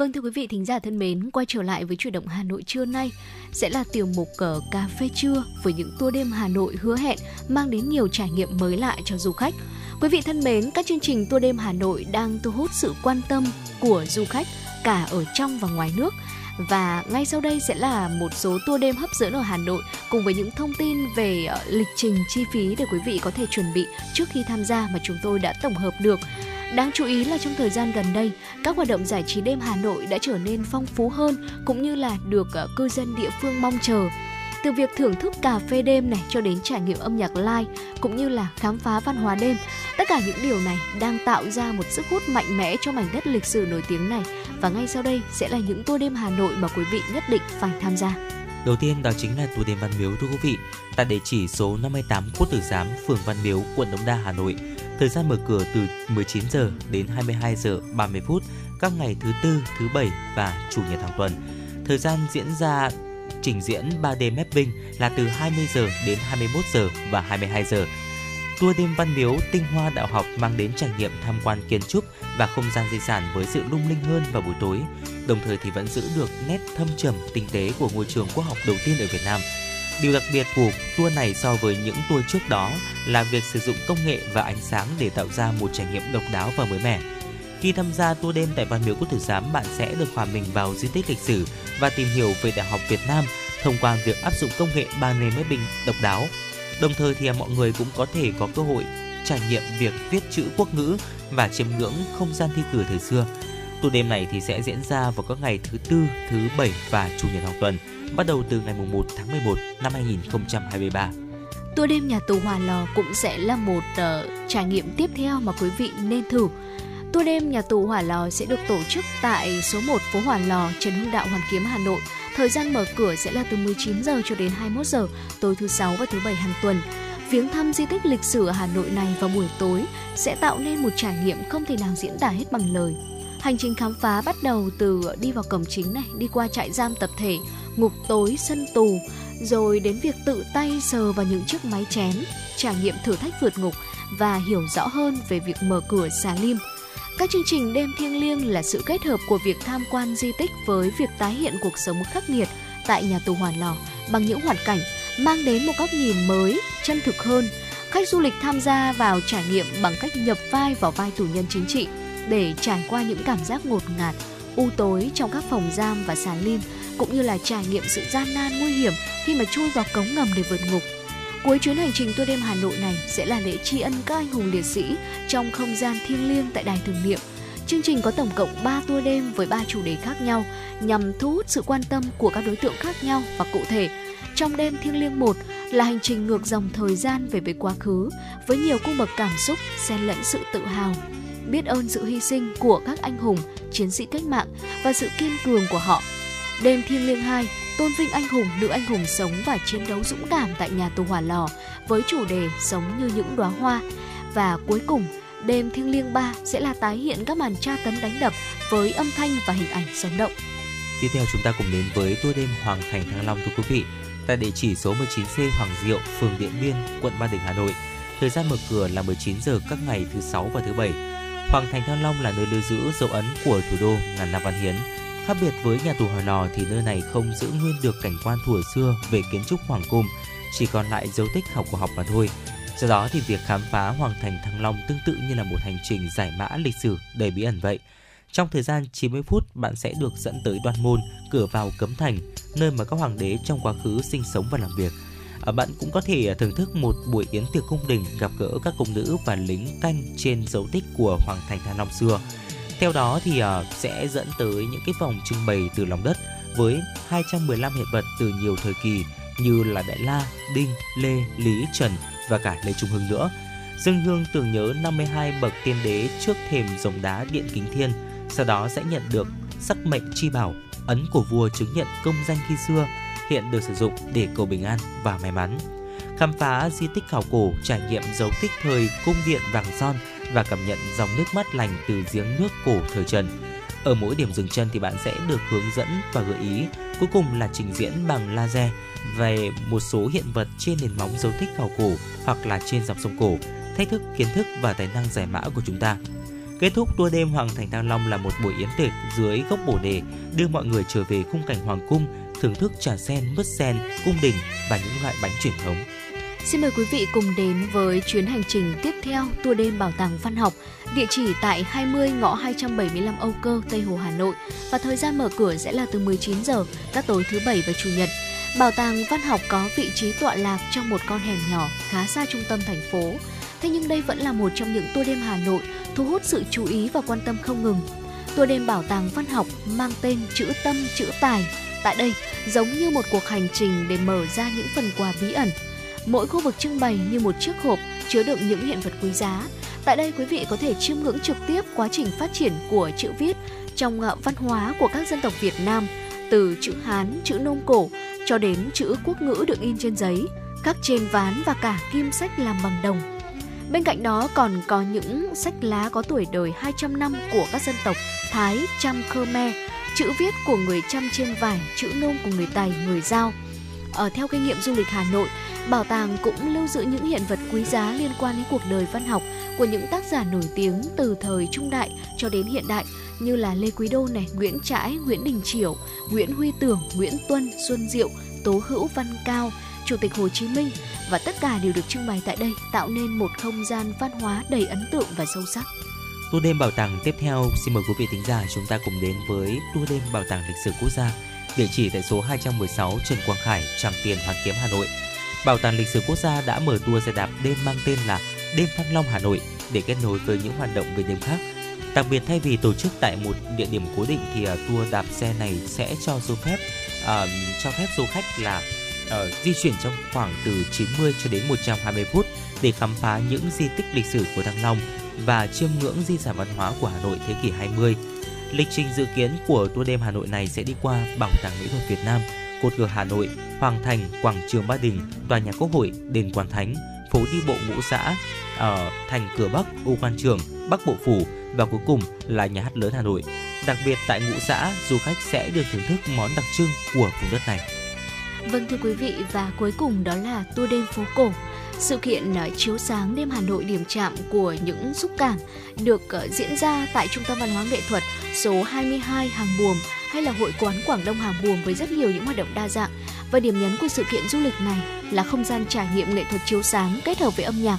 Vâng thưa quý vị thính giả thân mến, quay trở lại với chuyển động Hà Nội trưa nay sẽ là tiểu mục cờ cà phê trưa với những tour đêm Hà Nội hứa hẹn mang đến nhiều trải nghiệm mới lạ cho du khách. Quý vị thân mến, các chương trình tour đêm Hà Nội đang thu hút sự quan tâm của du khách cả ở trong và ngoài nước. Và ngay sau đây sẽ là một số tour đêm hấp dẫn ở Hà Nội cùng với những thông tin về ờ, lịch trình chi phí để quý vị có thể chuẩn bị trước khi tham gia mà chúng tôi đã tổng hợp được. Đáng chú ý là trong thời gian gần đây, các hoạt động giải trí đêm Hà Nội đã trở nên phong phú hơn cũng như là được ờ, cư dân địa phương mong chờ. Từ việc thưởng thức cà phê đêm này cho đến trải nghiệm âm nhạc live cũng như là khám phá văn hóa đêm, tất cả những điều này đang tạo ra một sức hút mạnh mẽ cho mảnh đất lịch sử nổi tiếng này. Và ngay sau đây sẽ là những tour đêm Hà Nội mà quý vị nhất định phải tham gia. Đầu tiên đó chính là tủ đêm Văn Miếu thưa quý vị, tại địa chỉ số 58 Quốc Tử Giám, phường Văn Miếu, quận Đống Đa, Hà Nội. Thời gian mở cửa từ 19 giờ đến 22 giờ 30 phút các ngày thứ tư, thứ bảy và chủ nhật hàng tuần. Thời gian diễn ra trình diễn 3D mapping là từ 20 giờ đến 21 giờ và 22 giờ. Tour đêm Văn Miếu tinh hoa đạo học mang đến trải nghiệm tham quan kiến trúc và không gian di sản với sự lung linh hơn vào buổi tối, đồng thời thì vẫn giữ được nét thâm trầm tinh tế của ngôi trường quốc học đầu tiên ở Việt Nam. Điều đặc biệt của tour này so với những tour trước đó là việc sử dụng công nghệ và ánh sáng để tạo ra một trải nghiệm độc đáo và mới mẻ. Khi tham gia tour đêm tại Văn Miếu Quốc Tử Giám, bạn sẽ được hòa mình vào di tích lịch sử và tìm hiểu về Đại học Việt Nam thông qua việc áp dụng công nghệ 3D mapping độc đáo. Đồng thời thì mọi người cũng có thể có cơ hội trải nghiệm việc viết chữ quốc ngữ và chiêm ngưỡng không gian thi cử thời xưa. Tour đêm này thì sẽ diễn ra vào các ngày thứ tư, thứ bảy và chủ nhật hàng tuần, bắt đầu từ ngày 1 tháng 11 năm 2023. Tour đêm nhà tù Hòa Lò cũng sẽ là một uh, trải nghiệm tiếp theo mà quý vị nên thử. Tour đêm nhà tù Hỏa Lò sẽ được tổ chức tại số 1 phố Hỏa Lò, Trần Hưng Đạo, Hoàn Kiếm, Hà Nội. Thời gian mở cửa sẽ là từ 19 giờ cho đến 21 giờ tối thứ sáu và thứ bảy hàng tuần. Viếng thăm di tích lịch sử ở Hà Nội này vào buổi tối sẽ tạo nên một trải nghiệm không thể nào diễn tả hết bằng lời. Hành trình khám phá bắt đầu từ đi vào cổng chính này, đi qua trại giam tập thể, ngục tối, sân tù, rồi đến việc tự tay sờ vào những chiếc máy chén, trải nghiệm thử thách vượt ngục và hiểu rõ hơn về việc mở cửa xà lim. Các chương trình đêm thiêng liêng là sự kết hợp của việc tham quan di tích với việc tái hiện cuộc sống khắc nghiệt tại nhà tù Hoàn Lò bằng những hoàn cảnh mang đến một góc nhìn mới, chân thực hơn. Khách du lịch tham gia vào trải nghiệm bằng cách nhập vai vào vai tù nhân chính trị để trải qua những cảm giác ngột ngạt, u tối trong các phòng giam và xà lim cũng như là trải nghiệm sự gian nan nguy hiểm khi mà chui vào cống ngầm để vượt ngục. Cuối chuyến hành trình tour đêm Hà Nội này sẽ là lễ tri ân các anh hùng liệt sĩ trong không gian thiêng liêng tại đài tưởng niệm. Chương trình có tổng cộng 3 tour đêm với 3 chủ đề khác nhau nhằm thu hút sự quan tâm của các đối tượng khác nhau và cụ thể. Trong đêm thiêng liêng một là hành trình ngược dòng thời gian về với quá khứ với nhiều cung bậc cảm xúc xen lẫn sự tự hào, biết ơn sự hy sinh của các anh hùng, chiến sĩ cách mạng và sự kiên cường của họ. Đêm thiêng liêng 2 tôn vinh anh hùng, nữ anh hùng sống và chiến đấu dũng cảm tại nhà tù hỏa lò với chủ đề sống như những đóa hoa. Và cuối cùng, đêm thiêng liêng 3 sẽ là tái hiện các màn tra tấn đánh đập với âm thanh và hình ảnh sống động. Tiếp theo chúng ta cùng đến với tour đêm Hoàng Thành Thăng Long thưa quý vị. Tại địa chỉ số 19C Hoàng Diệu, phường Điện Biên, quận Ba Đình, Hà Nội. Thời gian mở cửa là 19 giờ các ngày thứ sáu và thứ bảy. Hoàng Thành Thăng Long là nơi lưu giữ dấu ấn của thủ đô ngàn năm văn hiến, Khác biệt với nhà tù Hỏa Lò thì nơi này không giữ nguyên được cảnh quan thuở xưa về kiến trúc hoàng cung, chỉ còn lại dấu tích khảo cổ học mà thôi. Do đó thì việc khám phá Hoàng thành Thăng Long tương tự như là một hành trình giải mã lịch sử đầy bí ẩn vậy. Trong thời gian 90 phút, bạn sẽ được dẫn tới Đoan Môn, cửa vào cấm thành, nơi mà các hoàng đế trong quá khứ sinh sống và làm việc. À, bạn cũng có thể à, thưởng thức một buổi yến tiệc cung đình gặp gỡ các cung nữ và lính canh trên dấu tích của Hoàng thành Thăng Long xưa. Theo đó thì à, sẽ dẫn tới những cái vòng trưng bày từ lòng đất với 215 hiện vật từ nhiều thời kỳ như là Đại La, Đinh, Lê, Lý, Trần và cả Lê Trung Hưng nữa. Dân hương tưởng nhớ 52 bậc tiên đế trước thềm rồng đá Điện Kính Thiên, sau đó sẽ nhận được sắc mệnh chi bảo, ấn của vua chứng nhận công danh khi xưa, hiện được sử dụng để cầu bình an và may mắn. Khám phá di tích khảo cổ, trải nghiệm dấu tích thời cung điện vàng son và cảm nhận dòng nước mắt lành từ giếng nước cổ thời Trần. Ở mỗi điểm dừng chân thì bạn sẽ được hướng dẫn và gợi ý. Cuối cùng là trình diễn bằng laser về một số hiện vật trên nền móng dấu tích khảo cổ hoặc là trên dòng sông cổ, thách thức kiến thức và tài năng giải mã của chúng ta. Kết thúc tour đêm Hoàng Thành Thăng Long là một buổi yến tiệc dưới gốc bồ đề, đưa mọi người trở về khung cảnh hoàng cung, thưởng thức trà sen, mứt sen, cung đình và những loại bánh truyền thống. Xin mời quý vị cùng đến với chuyến hành trình tiếp theo tour đêm Bảo tàng Văn học, địa chỉ tại 20 ngõ 275 Âu Cơ, Tây Hồ, Hà Nội và thời gian mở cửa sẽ là từ 19 giờ các tối thứ bảy và chủ nhật. Bảo tàng Văn học có vị trí tọa lạc trong một con hẻm nhỏ khá xa trung tâm thành phố. Thế nhưng đây vẫn là một trong những tour đêm Hà Nội thu hút sự chú ý và quan tâm không ngừng. Tour đêm Bảo tàng Văn học mang tên chữ tâm chữ tài. Tại đây, giống như một cuộc hành trình để mở ra những phần quà bí ẩn, Mỗi khu vực trưng bày như một chiếc hộp chứa đựng những hiện vật quý giá. Tại đây quý vị có thể chiêm ngưỡng trực tiếp quá trình phát triển của chữ viết trong à, văn hóa của các dân tộc Việt Nam, từ chữ Hán, chữ Nôm cổ cho đến chữ quốc ngữ được in trên giấy, các trên ván và cả kim sách làm bằng đồng. Bên cạnh đó còn có những sách lá có tuổi đời 200 năm của các dân tộc Thái, Chăm, Khmer, chữ viết của người Chăm trên vải, chữ Nôm của người Tài, người Giao. Ở theo kinh nghiệm du lịch Hà Nội, Bảo tàng cũng lưu giữ những hiện vật quý giá liên quan đến cuộc đời văn học của những tác giả nổi tiếng từ thời trung đại cho đến hiện đại như là Lê Quý Đô này, Nguyễn Trãi, Nguyễn Đình Chiểu, Nguyễn Huy Tưởng, Nguyễn Tuân, Xuân Diệu, Tố Hữu Văn Cao, Chủ tịch Hồ Chí Minh và tất cả đều được trưng bày tại đây tạo nên một không gian văn hóa đầy ấn tượng và sâu sắc. Tour đêm bảo tàng tiếp theo, xin mời quý vị thính giả chúng ta cùng đến với tour đêm bảo tàng lịch sử quốc gia, địa chỉ tại số 216 Trần Quang Khải, Tràng Tiền, Hoàn Kiếm, Hà Nội. Bảo tàng lịch sử quốc gia đã mở tour xe đạp đêm mang tên là Đêm Thăng Long Hà Nội để kết nối với những hoạt động về đêm khác. Đặc biệt thay vì tổ chức tại một địa điểm cố định thì uh, tour đạp xe này sẽ cho du phép uh, cho phép du khách là uh, di chuyển trong khoảng từ 90 cho đến 120 phút để khám phá những di tích lịch sử của Thăng Long và chiêm ngưỡng di sản văn hóa của Hà Nội thế kỷ 20. Lịch trình dự kiến của tour đêm Hà Nội này sẽ đi qua Bảo tàng Mỹ thuật Việt Nam, Cột cờ Hà Nội, Hoàng Thành, Quảng trường Ba Đình, Tòa nhà Quốc hội, Đền Quan Thánh, phố đi bộ Ngũ Xã, ở thành cửa Bắc, U Quan Trường, Bắc Bộ Phủ và cuối cùng là nhà hát lớn Hà Nội. Đặc biệt tại Ngũ Xã, du khách sẽ được thưởng thức món đặc trưng của vùng đất này. Vâng thưa quý vị và cuối cùng đó là tour đêm phố cổ. Sự kiện à, chiếu sáng đêm Hà Nội điểm chạm của những xúc cảm được à, diễn ra tại Trung tâm Văn hóa Nghệ thuật số 22 Hàng Buồm hay là Hội quán Quảng Đông Hàng Buồm với rất nhiều những hoạt động đa dạng. Và điểm nhấn của sự kiện du lịch này là không gian trải nghiệm nghệ thuật chiếu sáng kết hợp với âm nhạc.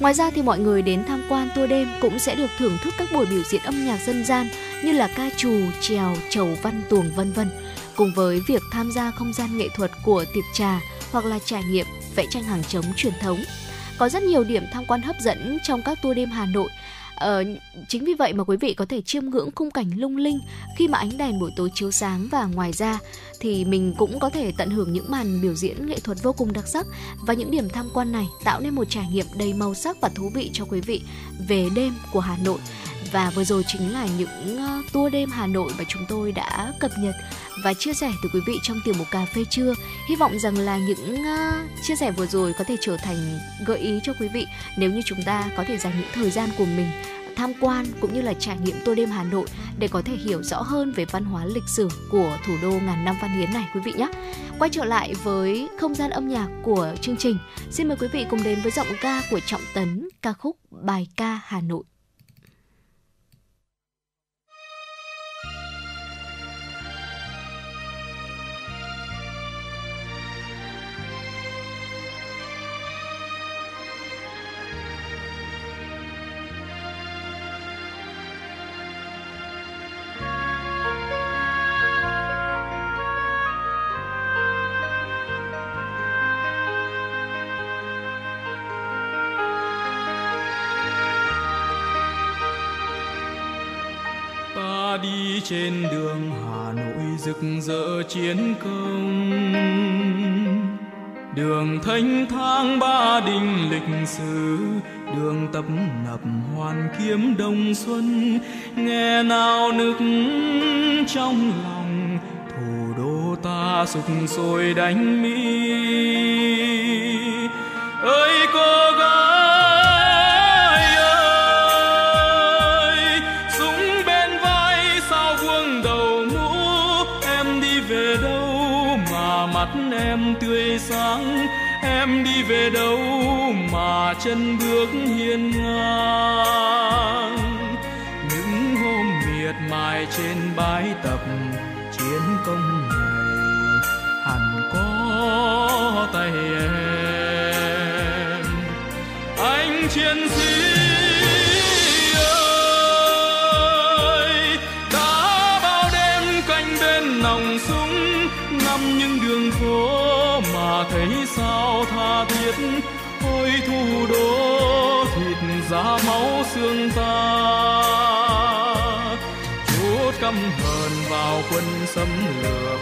Ngoài ra thì mọi người đến tham quan tour đêm cũng sẽ được thưởng thức các buổi biểu diễn âm nhạc dân gian như là ca trù, trèo, chầu văn tuồng vân vân. Cùng với việc tham gia không gian nghệ thuật của tiệc trà hoặc là trải nghiệm vẽ tranh hàng chống truyền thống. Có rất nhiều điểm tham quan hấp dẫn trong các tour đêm Hà Nội. Ờ, chính vì vậy mà quý vị có thể chiêm ngưỡng khung cảnh lung linh khi mà ánh đèn buổi tối chiếu sáng và ngoài ra thì mình cũng có thể tận hưởng những màn biểu diễn nghệ thuật vô cùng đặc sắc và những điểm tham quan này tạo nên một trải nghiệm đầy màu sắc và thú vị cho quý vị về đêm của Hà Nội và vừa rồi chính là những ờ, tour đêm Hà Nội mà chúng tôi đã cập nhật và chia sẻ từ quý vị trong tiểu mục cà phê trưa. Hy vọng rằng là những uh, chia sẻ vừa rồi có thể trở thành gợi ý cho quý vị nếu như chúng ta có thể dành những thời gian của mình tham quan cũng như là trải nghiệm tour đêm Hà Nội để có thể hiểu rõ hơn về văn hóa lịch sử của thủ đô ngàn năm văn hiến này quý vị nhé. Quay trở lại với không gian âm nhạc của chương trình, xin mời quý vị cùng đến với giọng ca của Trọng Tấn ca khúc Bài ca Hà Nội. Trên đường Hà Nội rực rỡ chiến công. Đường thanh thang ba đình lịch sử, đường tập nập hoàn kiếm đông xuân. Nghe nào nức trong lòng, thủ đô ta sục sôi đánh mỹ ơi cô về đâu mà chân bước hiên ngang. Những hôm miệt mài trên bãi tập chiến công này, hẳn có tay em. Anh chiến sĩ giá máu xương ta. Chúa căm hờn vào quân xâm lược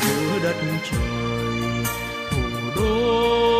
giữa đất trời thủ đô.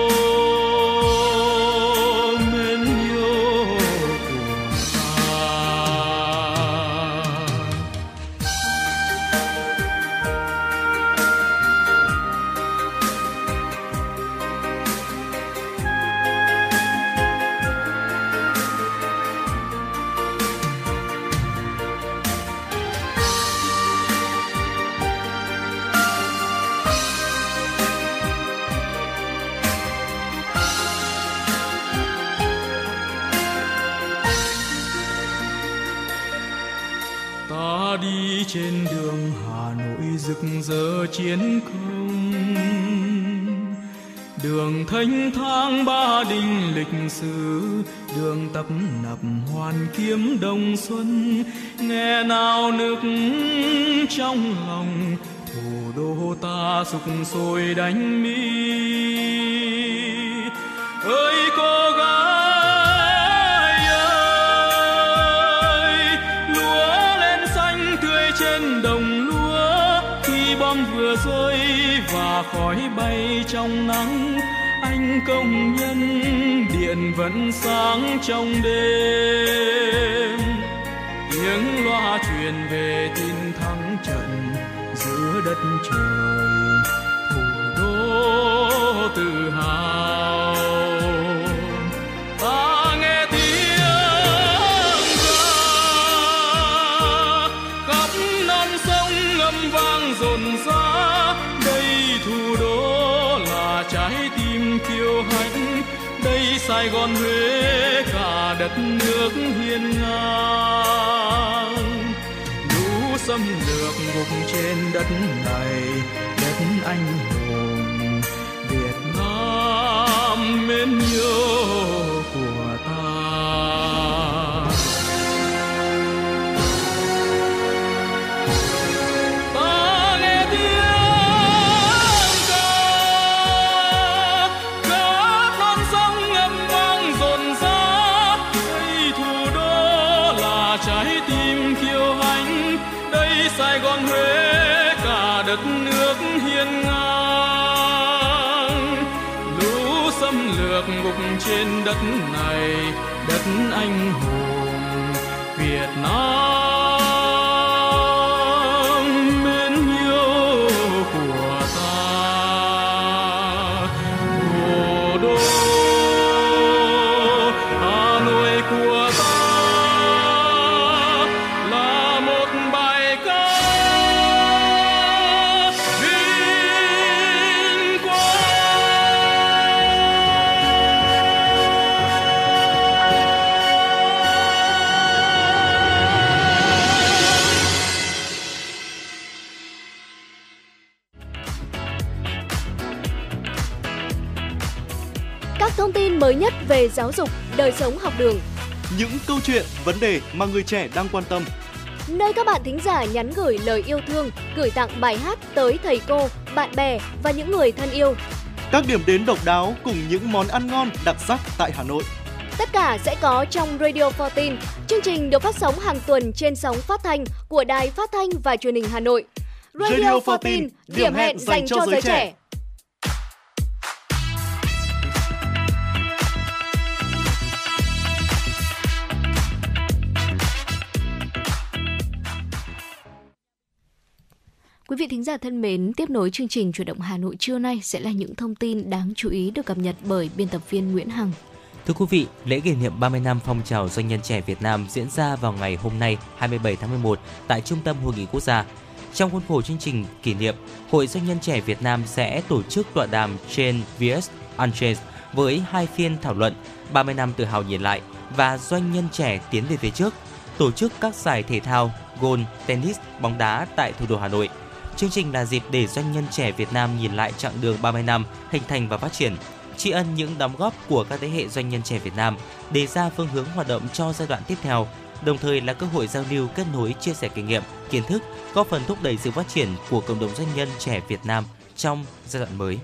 Giờ chiến công đường thanh thang ba đình lịch sử, đường tập nập hoàn kiếm đông xuân. Nghe nào nước trong lòng, thủ đô ta sục sôi đánh mỹ ơi cô gái! Khói bay trong nắng, anh công nhân điện vẫn sáng trong đêm. Tiếng loa truyền về tin thắng trận giữa đất trời, thủ đô tự hào sài gòn huế cả đất nước hiên ngang. Lũ xâm lược ngục trên đất này, đất anh hùng việt nam mến nhau trên đất này đất anh hùng việt nam. Về giáo dục, đời sống học đường, Những câu chuyện, vấn đề mà người trẻ đang quan tâm. nơi các bạn thính giả nhắn gửi lời yêu thương, gửi tặng bài hát tới thầy cô, bạn bè và những người thân yêu. Các điểm đến độc đáo cùng những món ăn ngon đặc sắc tại Hà Nội. Tất cả sẽ có trong Radio 14. Chương trình được phát sóng hàng tuần trên sóng phát thanh của Đài Phát thanh và Truyền hình Hà Nội. Radio 14, điểm hẹn dành cho giới trẻ. Quý vị thính giả thân mến, tiếp nối chương trình chuyển động Hà Nội trưa nay sẽ là những thông tin đáng chú ý được cập nhật bởi biên tập viên Nguyễn Hằng. Thưa quý vị, lễ kỷ niệm 30 năm phong trào doanh nhân trẻ Việt Nam diễn ra vào ngày hôm nay 27 tháng 11 tại Trung tâm Hội nghị Quốc gia. Trong khuôn khổ chương trình kỷ niệm, Hội Doanh nhân trẻ Việt Nam sẽ tổ chức tọa đàm trên VS Unchained với hai phiên thảo luận 30 năm tự hào nhìn lại và doanh nhân trẻ tiến về phía trước, tổ chức các giải thể thao, golf, tennis, bóng đá tại thủ đô Hà Nội. Chương trình là dịp để doanh nhân trẻ Việt Nam nhìn lại chặng đường 30 năm hình thành và phát triển, tri ân những đóng góp của các thế hệ doanh nhân trẻ Việt Nam, đề ra phương hướng hoạt động cho giai đoạn tiếp theo, đồng thời là cơ hội giao lưu kết nối chia sẻ kinh nghiệm, kiến thức, góp phần thúc đẩy sự phát triển của cộng đồng doanh nhân trẻ Việt Nam trong giai đoạn mới.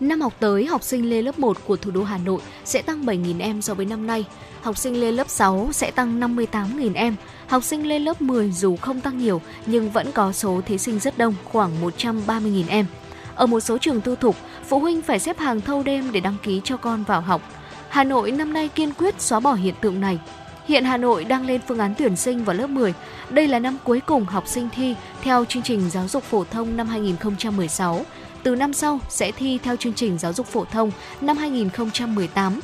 Năm học tới, học sinh lên lớp 1 của thủ đô Hà Nội sẽ tăng 7.000 em so với năm nay. Học sinh lên lớp 6 sẽ tăng 58.000 em. Học sinh lên lớp 10 dù không tăng nhiều nhưng vẫn có số thí sinh rất đông, khoảng 130.000 em. Ở một số trường tư thục, phụ huynh phải xếp hàng thâu đêm để đăng ký cho con vào học. Hà Nội năm nay kiên quyết xóa bỏ hiện tượng này. Hiện Hà Nội đang lên phương án tuyển sinh vào lớp 10. Đây là năm cuối cùng học sinh thi theo chương trình giáo dục phổ thông năm 2016. Từ năm sau sẽ thi theo chương trình giáo dục phổ thông năm 2018.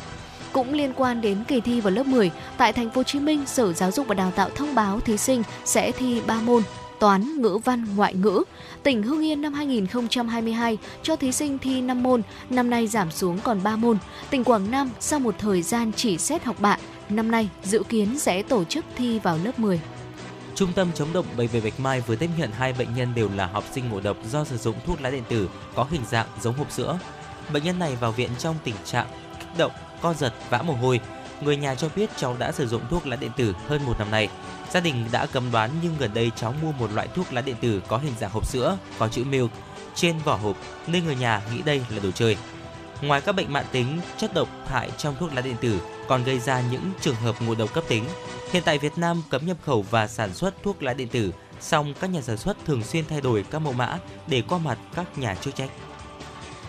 Cũng liên quan đến kỳ thi vào lớp 10, tại thành phố Hồ Chí Minh, Sở Giáo dục và Đào tạo thông báo thí sinh sẽ thi 3 môn: toán, ngữ văn, ngoại ngữ. Tỉnh Hưng Yên năm 2022 cho thí sinh thi 5 môn, năm nay giảm xuống còn 3 môn. Tỉnh Quảng Nam sau một thời gian chỉ xét học bạ, năm nay dự kiến sẽ tổ chức thi vào lớp 10. Trung tâm chống độc bệnh viện Bạch Mai vừa tiếp nhận hai bệnh nhân đều là học sinh ngộ độc do sử dụng thuốc lá điện tử có hình dạng giống hộp sữa. Bệnh nhân này vào viện trong tình trạng kích động, co giật, vã mồ hôi. Người nhà cho biết cháu đã sử dụng thuốc lá điện tử hơn một năm nay. Gia đình đã cấm đoán nhưng gần đây cháu mua một loại thuốc lá điện tử có hình dạng hộp sữa, có chữ Milk trên vỏ hộp nên người nhà nghĩ đây là đồ chơi. Ngoài các bệnh mạng tính, chất độc hại trong thuốc lá điện tử còn gây ra những trường hợp ngộ độc cấp tính. Hiện tại Việt Nam cấm nhập khẩu và sản xuất thuốc lá điện tử, song các nhà sản xuất thường xuyên thay đổi các mẫu mã để qua mặt các nhà chức trách.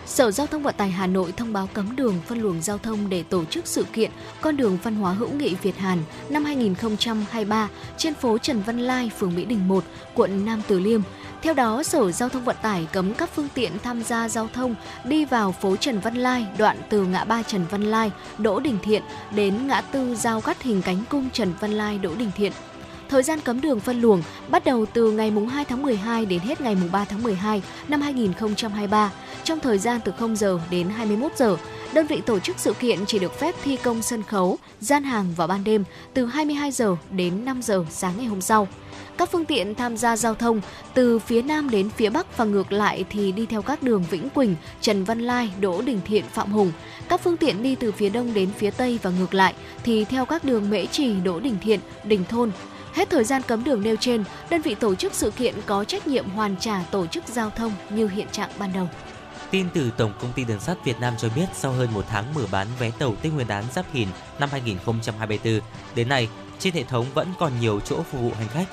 Sở Giao thông Vận tải Hà Nội thông báo cấm đường phân luồng giao thông để tổ chức sự kiện Con đường văn hóa hữu nghị Việt Hàn năm 2023 trên phố Trần Văn Lai, phường Mỹ Đình 1, quận Nam Từ Liêm. Theo đó, Sở Giao thông Vận tải cấm các phương tiện tham gia giao thông đi vào phố Trần Văn Lai, đoạn từ ngã ba Trần Văn Lai, Đỗ Đình Thiện đến ngã tư giao cắt hình cánh cung Trần Văn Lai, Đỗ Đình Thiện. Thời gian cấm đường phân luồng bắt đầu từ ngày 2 tháng 12 đến hết ngày 3 tháng 12 năm 2023, trong thời gian từ 0 giờ đến 21 giờ. Đơn vị tổ chức sự kiện chỉ được phép thi công sân khấu, gian hàng vào ban đêm từ 22 giờ đến 5 giờ sáng ngày hôm sau. Các phương tiện tham gia giao thông từ phía Nam đến phía Bắc và ngược lại thì đi theo các đường Vĩnh Quỳnh, Trần Văn Lai, Đỗ Đình Thiện, Phạm Hùng. Các phương tiện đi từ phía Đông đến phía Tây và ngược lại thì theo các đường Mễ Trì, Đỗ Đình Thiện, Đình Thôn. Hết thời gian cấm đường nêu trên, đơn vị tổ chức sự kiện có trách nhiệm hoàn trả tổ chức giao thông như hiện trạng ban đầu. Tin từ Tổng công ty Đường sắt Việt Nam cho biết sau hơn một tháng mở bán vé tàu Tết Nguyên đán Giáp Thìn năm 2024, đến nay trên hệ thống vẫn còn nhiều chỗ phục vụ hành khách.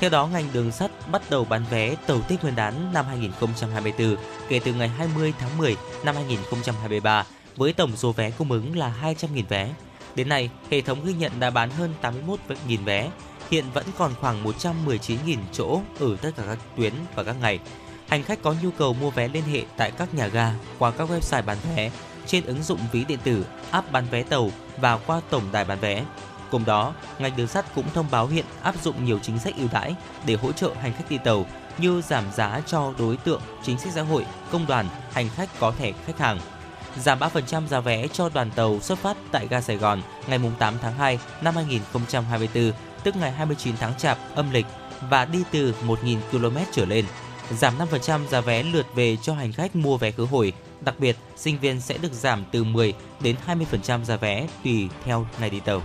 Theo đó, ngành đường sắt bắt đầu bán vé tàu Tết Nguyên đán năm 2024 kể từ ngày 20 tháng 10 năm 2023 với tổng số vé cung ứng là 200.000 vé. Đến nay, hệ thống ghi nhận đã bán hơn 81.000 vé, hiện vẫn còn khoảng 119.000 chỗ ở tất cả các tuyến và các ngày. Hành khách có nhu cầu mua vé liên hệ tại các nhà ga qua các website bán vé, trên ứng dụng ví điện tử, app bán vé tàu và qua tổng đài bán vé. Cùng đó, ngành đường sắt cũng thông báo hiện áp dụng nhiều chính sách ưu đãi để hỗ trợ hành khách đi tàu như giảm giá cho đối tượng chính sách xã hội, công đoàn, hành khách có thẻ khách hàng. Giảm 3% giá vé cho đoàn tàu xuất phát tại ga Sài Gòn ngày 8 tháng 2 năm 2024, tức ngày 29 tháng Chạp âm lịch và đi từ 1.000 km trở lên. Giảm 5% giá vé lượt về cho hành khách mua vé khứ hồi. Đặc biệt, sinh viên sẽ được giảm từ 10 đến 20% giá vé tùy theo ngày đi tàu.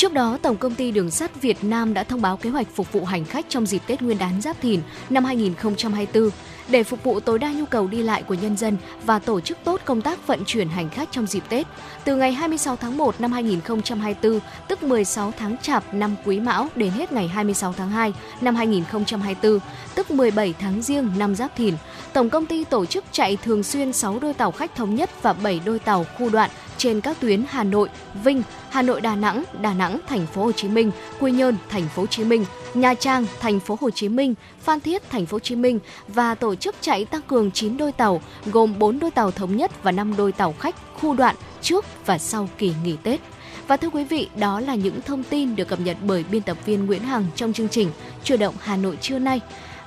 Trước đó, Tổng công ty Đường sắt Việt Nam đã thông báo kế hoạch phục vụ hành khách trong dịp Tết Nguyên đán Giáp Thìn năm 2024 để phục vụ tối đa nhu cầu đi lại của nhân dân và tổ chức tốt công tác vận chuyển hành khách trong dịp Tết. Từ ngày 26 tháng 1 năm 2024, tức 16 tháng Chạp năm Quý Mão đến hết ngày 26 tháng 2 năm 2024, tức 17 tháng Giêng năm Giáp Thìn, Tổng công ty tổ chức chạy thường xuyên 6 đôi tàu khách thống nhất và 7 đôi tàu khu đoạn trên các tuyến Hà Nội, Vinh, Hà Nội Đà Nẵng, Đà Nẵng Thành phố Hồ Chí Minh, Quy Nhơn Thành phố Hồ Chí Minh, Nha Trang Thành phố Hồ Chí Minh, Phan Thiết Thành phố Hồ Chí Minh và tổ chức chạy tăng cường 9 đôi tàu gồm 4 đôi tàu thống nhất và 5 đôi tàu khách khu đoạn trước và sau kỳ nghỉ Tết. Và thưa quý vị, đó là những thông tin được cập nhật bởi biên tập viên Nguyễn Hằng trong chương trình Chủ động Hà Nội trưa nay.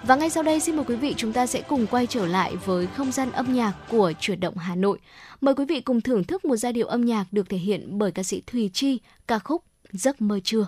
Và ngay sau đây xin mời quý vị chúng ta sẽ cùng quay trở lại với không gian âm nhạc của Chuyển động Hà Nội. Mời quý vị cùng thưởng thức một giai điệu âm nhạc được thể hiện bởi ca sĩ Thùy Chi, ca khúc Giấc mơ trưa.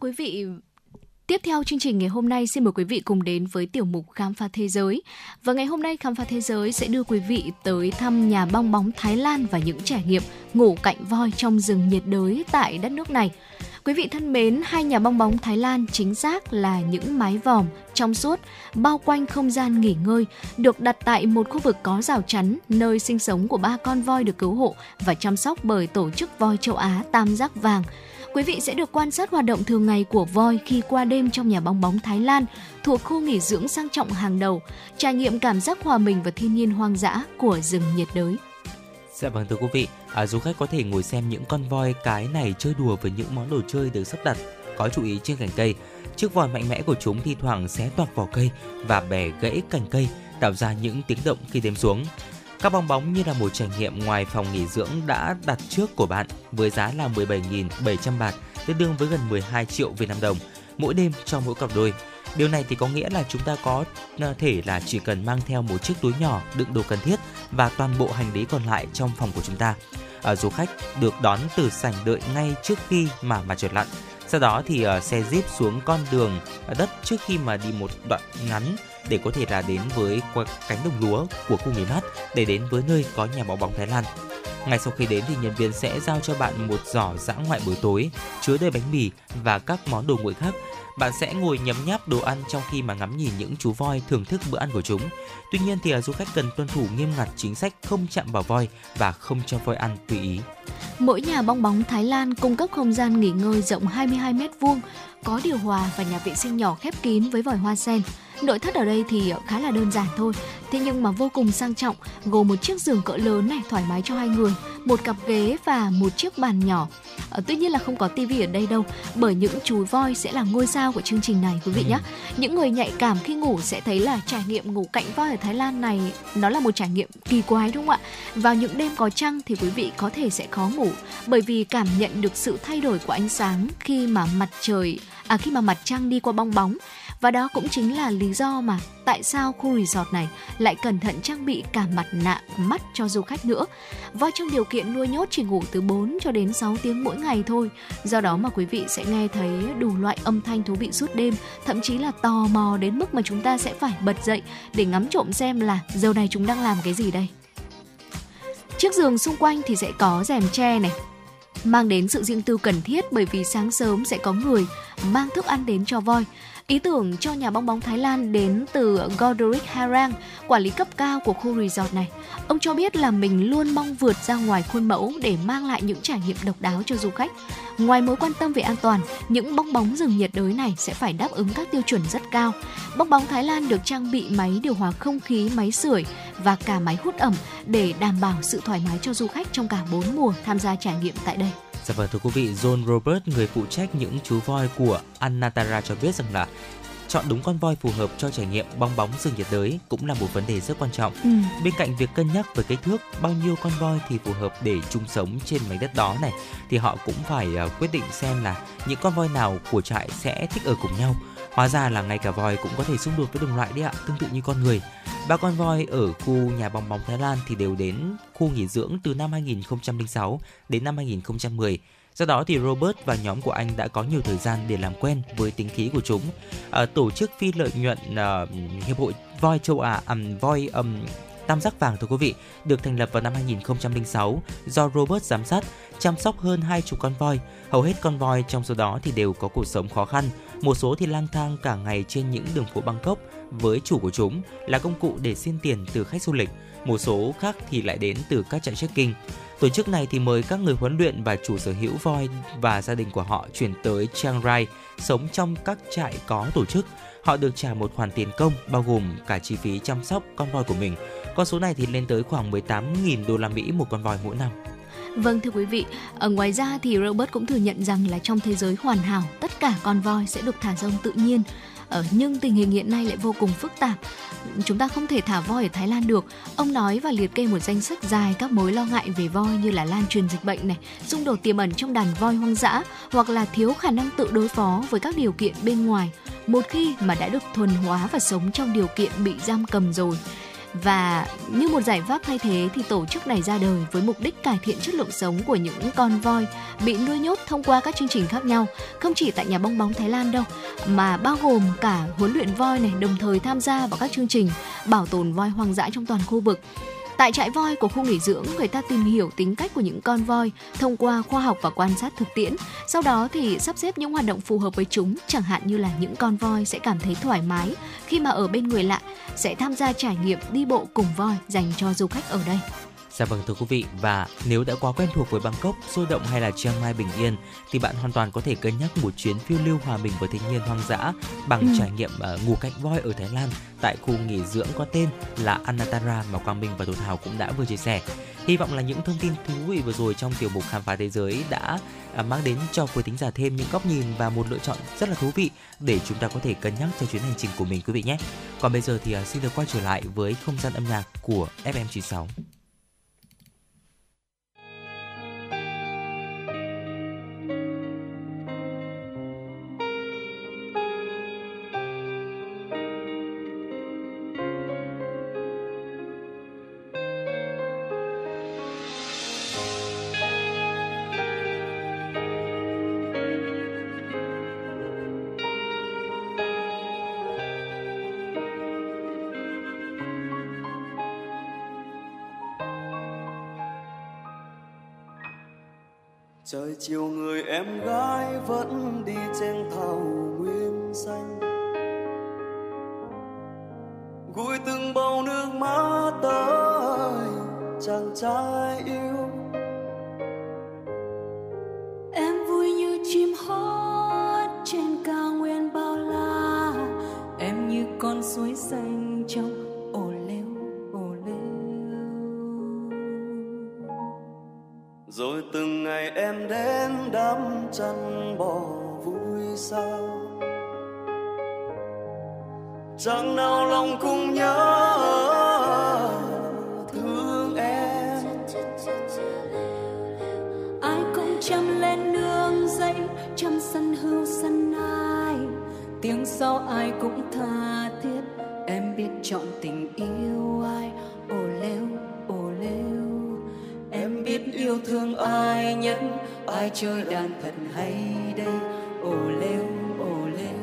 Quý vị, Tiếp theo chương trình ngày hôm nay xin mời quý vị cùng đến với tiểu mục Khám phá thế giới. Và ngày hôm nay Khám phá thế giới sẽ đưa quý vị tới thăm nhà bong bóng Thái Lan và những trải nghiệm ngủ cạnh voi trong rừng nhiệt đới tại đất nước này. Quý vị thân mến, hai nhà bong bóng Thái Lan chính xác là những mái vòm trong suốt bao quanh không gian nghỉ ngơi được đặt tại một khu vực có rào chắn nơi sinh sống của ba con voi được cứu hộ và chăm sóc bởi tổ chức voi châu Á Tam giác vàng quý vị sẽ được quan sát hoạt động thường ngày của voi khi qua đêm trong nhà bong bóng Thái Lan thuộc khu nghỉ dưỡng sang trọng hàng đầu, trải nghiệm cảm giác hòa mình và thiên nhiên hoang dã của rừng nhiệt đới. Dạ vâng thưa quý vị, à, du khách có thể ngồi xem những con voi cái này chơi đùa với những món đồ chơi được sắp đặt có chú ý trên cành cây. Chiếc vòi mạnh mẽ của chúng thi thoảng xé toạc vỏ cây và bẻ gãy cành cây, tạo ra những tiếng động khi đêm xuống. Các bong bóng như là một trải nghiệm ngoài phòng nghỉ dưỡng đã đặt trước của bạn với giá là 17.700 bạt, tương đương với gần 12 triệu Việt Nam đồng mỗi đêm cho mỗi cặp đôi. Điều này thì có nghĩa là chúng ta có ờ, thể là chỉ cần mang theo một chiếc túi nhỏ đựng đồ cần thiết và toàn bộ hành lý còn lại trong phòng của chúng ta. À, du khách được đón từ sảnh đợi ngay trước khi mà mặt trời lặn. Sau đó thì uh, xe jeep xuống con đường đất trước khi mà đi một đoạn ngắn để có thể là đến với cánh đồng lúa của khu nghỉ mát để đến với nơi có nhà bóng bóng Thái Lan. Ngay sau khi đến thì nhân viên sẽ giao cho bạn một giỏ dã ngoại buổi tối chứa đầy bánh mì và các món đồ nguội khác bạn sẽ ngồi nhấm nháp đồ ăn trong khi mà ngắm nhìn những chú voi thưởng thức bữa ăn của chúng. Tuy nhiên thì à, du khách cần tuân thủ nghiêm ngặt chính sách không chạm vào voi và không cho voi ăn tùy ý. Mỗi nhà bong bóng Thái Lan cung cấp không gian nghỉ ngơi rộng 22 m vuông, có điều hòa và nhà vệ sinh nhỏ khép kín với vòi hoa sen. Nội thất ở đây thì khá là đơn giản thôi, thế nhưng mà vô cùng sang trọng, gồm một chiếc giường cỡ lớn này thoải mái cho hai người, một cặp ghế và một chiếc bàn nhỏ. À, tuy nhiên là không có tivi ở đây đâu, bởi những chú voi sẽ là ngôi sao của chương trình này quý vị nhé. Ừ. Những người nhạy cảm khi ngủ sẽ thấy là trải nghiệm ngủ cạnh voi ở Thái Lan này nó là một trải nghiệm kỳ quái đúng không ạ? Vào những đêm có trăng thì quý vị có thể sẽ khó ngủ bởi vì cảm nhận được sự thay đổi của ánh sáng khi mà mặt trời à khi mà mặt trăng đi qua bong bóng và đó cũng chính là lý do mà tại sao khu resort này lại cẩn thận trang bị cả mặt nạ mắt cho du khách nữa. Voi trong điều kiện nuôi nhốt chỉ ngủ từ 4 cho đến 6 tiếng mỗi ngày thôi. Do đó mà quý vị sẽ nghe thấy đủ loại âm thanh thú vị suốt đêm, thậm chí là tò mò đến mức mà chúng ta sẽ phải bật dậy để ngắm trộm xem là giờ này chúng đang làm cái gì đây. Chiếc giường xung quanh thì sẽ có rèm tre này, mang đến sự riêng tư cần thiết bởi vì sáng sớm sẽ có người mang thức ăn đến cho voi. Ý tưởng cho nhà bong bóng Thái Lan đến từ Godric Harang, quản lý cấp cao của khu resort này. Ông cho biết là mình luôn mong vượt ra ngoài khuôn mẫu để mang lại những trải nghiệm độc đáo cho du khách. Ngoài mối quan tâm về an toàn, những bong bóng rừng nhiệt đới này sẽ phải đáp ứng các tiêu chuẩn rất cao. Bong bóng Thái Lan được trang bị máy điều hòa không khí, máy sưởi và cả máy hút ẩm để đảm bảo sự thoải mái cho du khách trong cả bốn mùa tham gia trải nghiệm tại đây. Dạ vâng thưa quý vị, John Robert, người phụ trách những chú voi của Anatara cho biết rằng là chọn đúng con voi phù hợp cho trải nghiệm bong bóng rừng nhiệt đới cũng là một vấn đề rất quan trọng. Ừ. Bên cạnh việc cân nhắc về kích thước bao nhiêu con voi thì phù hợp để chung sống trên mảnh đất đó này thì họ cũng phải uh, quyết định xem là những con voi nào của trại sẽ thích ở cùng nhau. Hóa ra là ngay cả voi cũng có thể xung đột với đồng loại đấy ạ, tương tự như con người. Ba con voi ở khu nhà bong bóng Thái Lan thì đều đến khu nghỉ dưỡng từ năm 2006 đến năm 2010 Do đó thì Robert và nhóm của anh đã có nhiều thời gian để làm quen với tính khí của chúng. À, tổ chức phi lợi nhuận à, hiệp hội voi châu Á, um, voi um, Tam giác vàng thưa quý vị, được thành lập vào năm 2006 do Robert giám sát, chăm sóc hơn hai chục con voi. Hầu hết con voi trong số đó thì đều có cuộc sống khó khăn, một số thì lang thang cả ngày trên những đường phố Bangkok với chủ của chúng là công cụ để xin tiền từ khách du lịch. Một số khác thì lại đến từ các trại trekking. Tổ chức này thì mời các người huấn luyện và chủ sở hữu voi và gia đình của họ chuyển tới Chiang Rai, sống trong các trại có tổ chức. Họ được trả một khoản tiền công bao gồm cả chi phí chăm sóc con voi của mình. Con số này thì lên tới khoảng 18.000 đô la Mỹ một con voi mỗi năm. Vâng thưa quý vị, ở ngoài ra thì Robert cũng thừa nhận rằng là trong thế giới hoàn hảo, tất cả con voi sẽ được thả rông tự nhiên. Ở nhưng tình hình hiện nay lại vô cùng phức tạp chúng ta không thể thả voi ở Thái Lan được. Ông nói và liệt kê một danh sách dài các mối lo ngại về voi như là lan truyền dịch bệnh này, xung đột tiềm ẩn trong đàn voi hoang dã hoặc là thiếu khả năng tự đối phó với các điều kiện bên ngoài một khi mà đã được thuần hóa và sống trong điều kiện bị giam cầm rồi và như một giải pháp thay thế thì tổ chức này ra đời với mục đích cải thiện chất lượng sống của những con voi bị nuôi nhốt thông qua các chương trình khác nhau, không chỉ tại nhà bong bóng Thái Lan đâu, mà bao gồm cả huấn luyện voi này đồng thời tham gia vào các chương trình bảo tồn voi hoang dã trong toàn khu vực. Tại trại voi của khu nghỉ dưỡng, người ta tìm hiểu tính cách của những con voi thông qua khoa học và quan sát thực tiễn. Sau đó thì sắp xếp những hoạt động phù hợp với chúng, chẳng hạn như là những con voi sẽ cảm thấy thoải mái khi mà ở bên người lạ, sẽ tham gia trải nghiệm đi bộ cùng voi dành cho du khách ở đây. Dạ vâng thưa quý vị và nếu đã quá quen thuộc với Bangkok sôi động hay là Chiang Mai bình yên thì bạn hoàn toàn có thể cân nhắc một chuyến phiêu lưu hòa bình với thiên nhiên hoang dã bằng ừ. trải nghiệm uh, ngủ cạnh voi ở Thái Lan tại khu nghỉ dưỡng có tên là Anatara mà Quang Minh và Thu Thảo cũng đã vừa chia sẻ. Hy vọng là những thông tin thú vị vừa rồi trong tiểu mục khám phá thế giới đã uh, mang đến cho quý thính giả thêm những góc nhìn và một lựa chọn rất là thú vị để chúng ta có thể cân nhắc cho chuyến hành trình của mình quý vị nhé. Còn bây giờ thì uh, xin được quay trở lại với không gian âm nhạc của FM96. Trời chiều người em gái vẫn đi trên thảo nguyên xanh. Gùi từng bầu nước mắt tới chàng trai yêu. Em vui như chim hót trên cao nguyên bao la, em như con suối xanh trong rồi từng ngày em đến đám chăn bò vui sao? Chẳng nào lòng cùng nhớ thương em. Ai cũng chăm lên nương dây chăm săn hươu săn ai. Tiếng sau ai cũng tha thiết, em biết chọn tình yêu. Biết yêu thương ai nhất. Ai chơi đàn thật hay đây? Ồ lêu ồ lêu.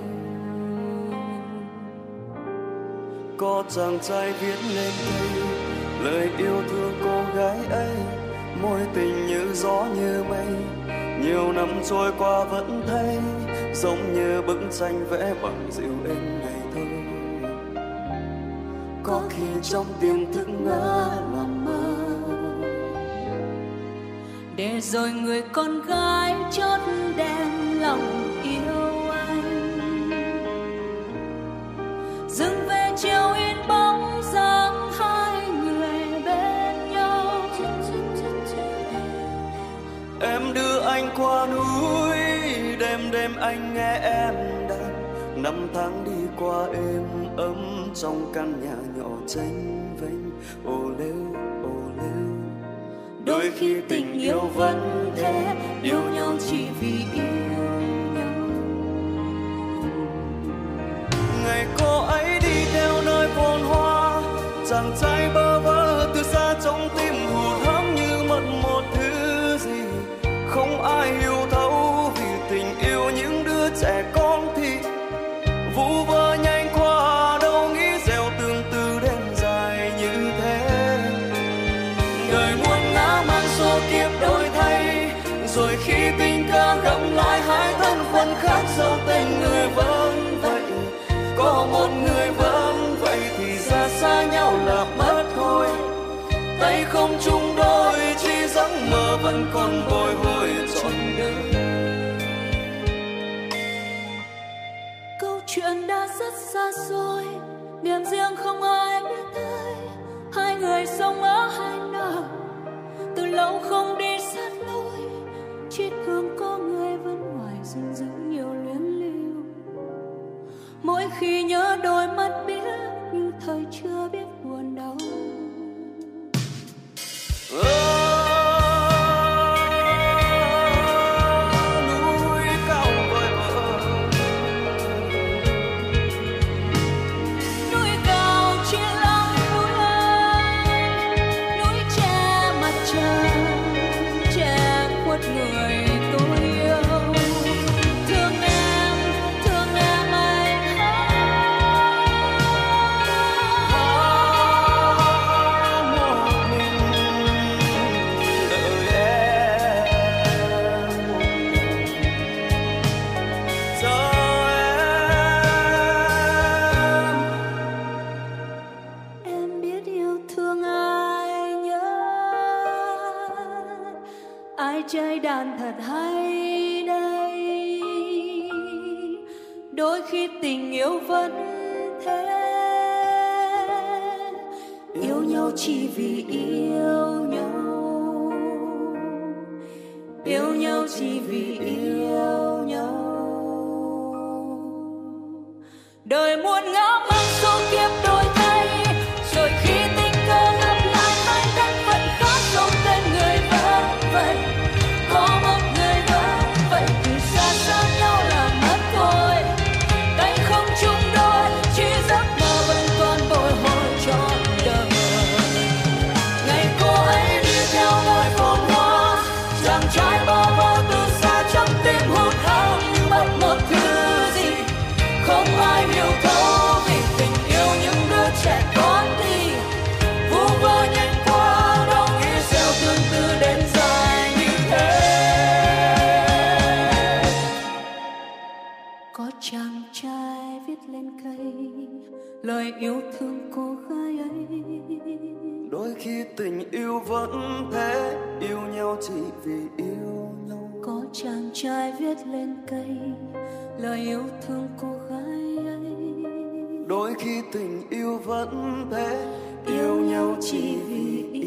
Có chàng trai viết lên đây, lời yêu thương cô gái ấy. Môi tình như gió như mây, nhiều năm trôi qua vẫn thấy. Giống như bức tranh vẽ bằng dịu êm ngày thơ. Có khi trong tiềm thức ngỡ lòng để rồi người con gái chót đem lòng yêu anh. Dừng về chiều in bóng dáng hai người bên nhau. Em đưa anh qua núi, đêm đêm anh nghe em đàn. Năm tháng đi qua êm ấm trong căn nhà nhỏ tranh vênh. Ô lêu đôi khi tình yêu vẫn thế, yêu nhau chỉ vì yêu nhau. Ngày cô ấy đi theo nơi phồn hoa, chàng trai bơ vơ từ xa trong tim hụt hẫng như mất một thứ gì. Không ai hiểu một người vẫn vậy thì ra xa nhau là mất thôi. Tay không chung đôi, chỉ giấc mơ vẫn còn bồi hồi trọn đời. Câu chuyện đã rất xa xôi, niềm riêng không ai biết tới. Hai người sống ở hai nơi, từ lâu không đi sát lối. Chiếc gương có người vẫn ngoài rừng rừng mỗi khi nhớ đôi mắt biết như thời chưa biết buồn đau oh. Đàn thật hay đây? Đôi khi tình yêu vẫn thế. Yêu nhau chỉ vì yêu nhau. Yêu nhau chỉ vì yêu nhau. Đời muôn ngã mang số kiếp yêu thương cô gái ấy. Đôi khi tình yêu vẫn thế yêu nhau chỉ vì yêu nhau. Có chàng trai viết lên cây lời yêu thương cô gái ấy. Đôi khi tình yêu vẫn thế yêu nhau chỉ vì yêu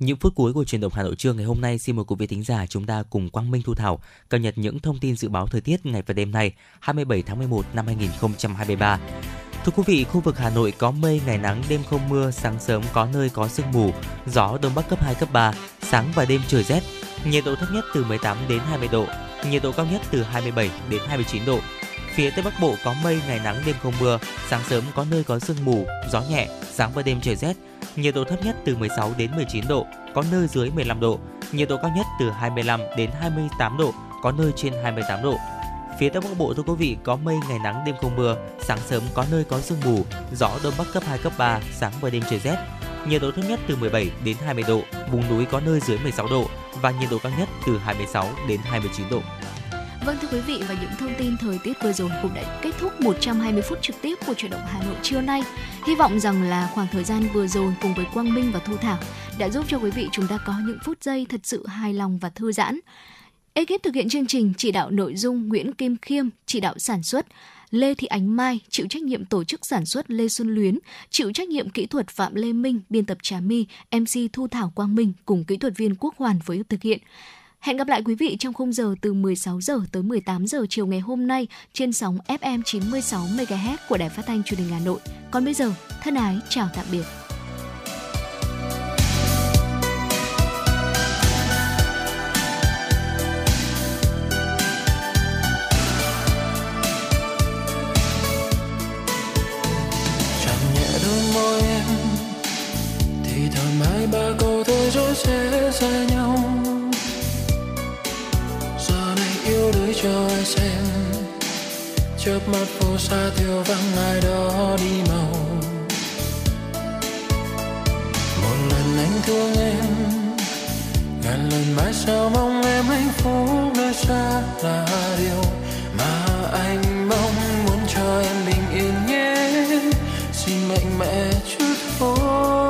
Những phút cuối của truyền động Hà Nội trưa ngày hôm nay xin mời quý vị thính giả chúng ta cùng Quang Minh Thu Thảo cập nhật những thông tin dự báo thời tiết ngày và đêm nay 27 tháng 11 năm 2023. Thưa quý vị, khu vực Hà Nội có mây, ngày nắng, đêm không mưa, sáng sớm có nơi có sương mù, gió đông bắc cấp 2, cấp 3, sáng và đêm trời rét, nhiệt độ thấp nhất từ 18 đến 20 độ, nhiệt độ cao nhất từ 27 đến 29 độ. Phía Tây Bắc Bộ có mây, ngày nắng, đêm không mưa, sáng sớm có nơi có sương mù, gió nhẹ, sáng và đêm trời rét, nhiệt độ thấp nhất từ 16 đến 19 độ, có nơi dưới 15 độ, nhiệt độ cao nhất từ 25 đến 28 độ, có nơi trên 28 độ. Phía Tây Bắc Bộ thưa quý vị có mây ngày nắng đêm không mưa, sáng sớm có nơi có sương mù, gió đông bắc cấp 2 cấp 3, sáng và đêm trời rét. Nhiệt độ thấp nhất từ 17 đến 20 độ, vùng núi có nơi dưới 16 độ và nhiệt độ cao nhất từ 26 đến 29 độ. Vâng thưa quý vị và những thông tin thời tiết vừa rồi cũng đã kết thúc 120 phút trực tiếp của chuyển động Hà Nội trưa nay. Hy vọng rằng là khoảng thời gian vừa rồi cùng với Quang Minh và Thu Thảo đã giúp cho quý vị chúng ta có những phút giây thật sự hài lòng và thư giãn. Ekip thực hiện chương trình chỉ đạo nội dung Nguyễn Kim Khiêm, chỉ đạo sản xuất, Lê Thị Ánh Mai chịu trách nhiệm tổ chức sản xuất Lê Xuân Luyến, chịu trách nhiệm kỹ thuật Phạm Lê Minh, biên tập Trà My, MC Thu Thảo Quang Minh cùng kỹ thuật viên Quốc Hoàn với thực hiện. Hẹn gặp lại quý vị trong khung giờ từ 16 giờ tới 18 giờ chiều ngày hôm nay trên sóng FM 96 MHz của Đài Phát thanh Truyền hình Hà Nội. Còn bây giờ, thân ái chào tạm biệt. ba câu thôi rồi sẽ xa nhau cho ai xem. Chớp mắt phố xa thiếu vắng, ai đó đi màu. Một lần anh thương em, ngàn lần mãi sao mong em hạnh phúc nơi xa là điều mà anh mong. Muốn cho em bình yên nhé, xin mạnh mẽ chút thôi.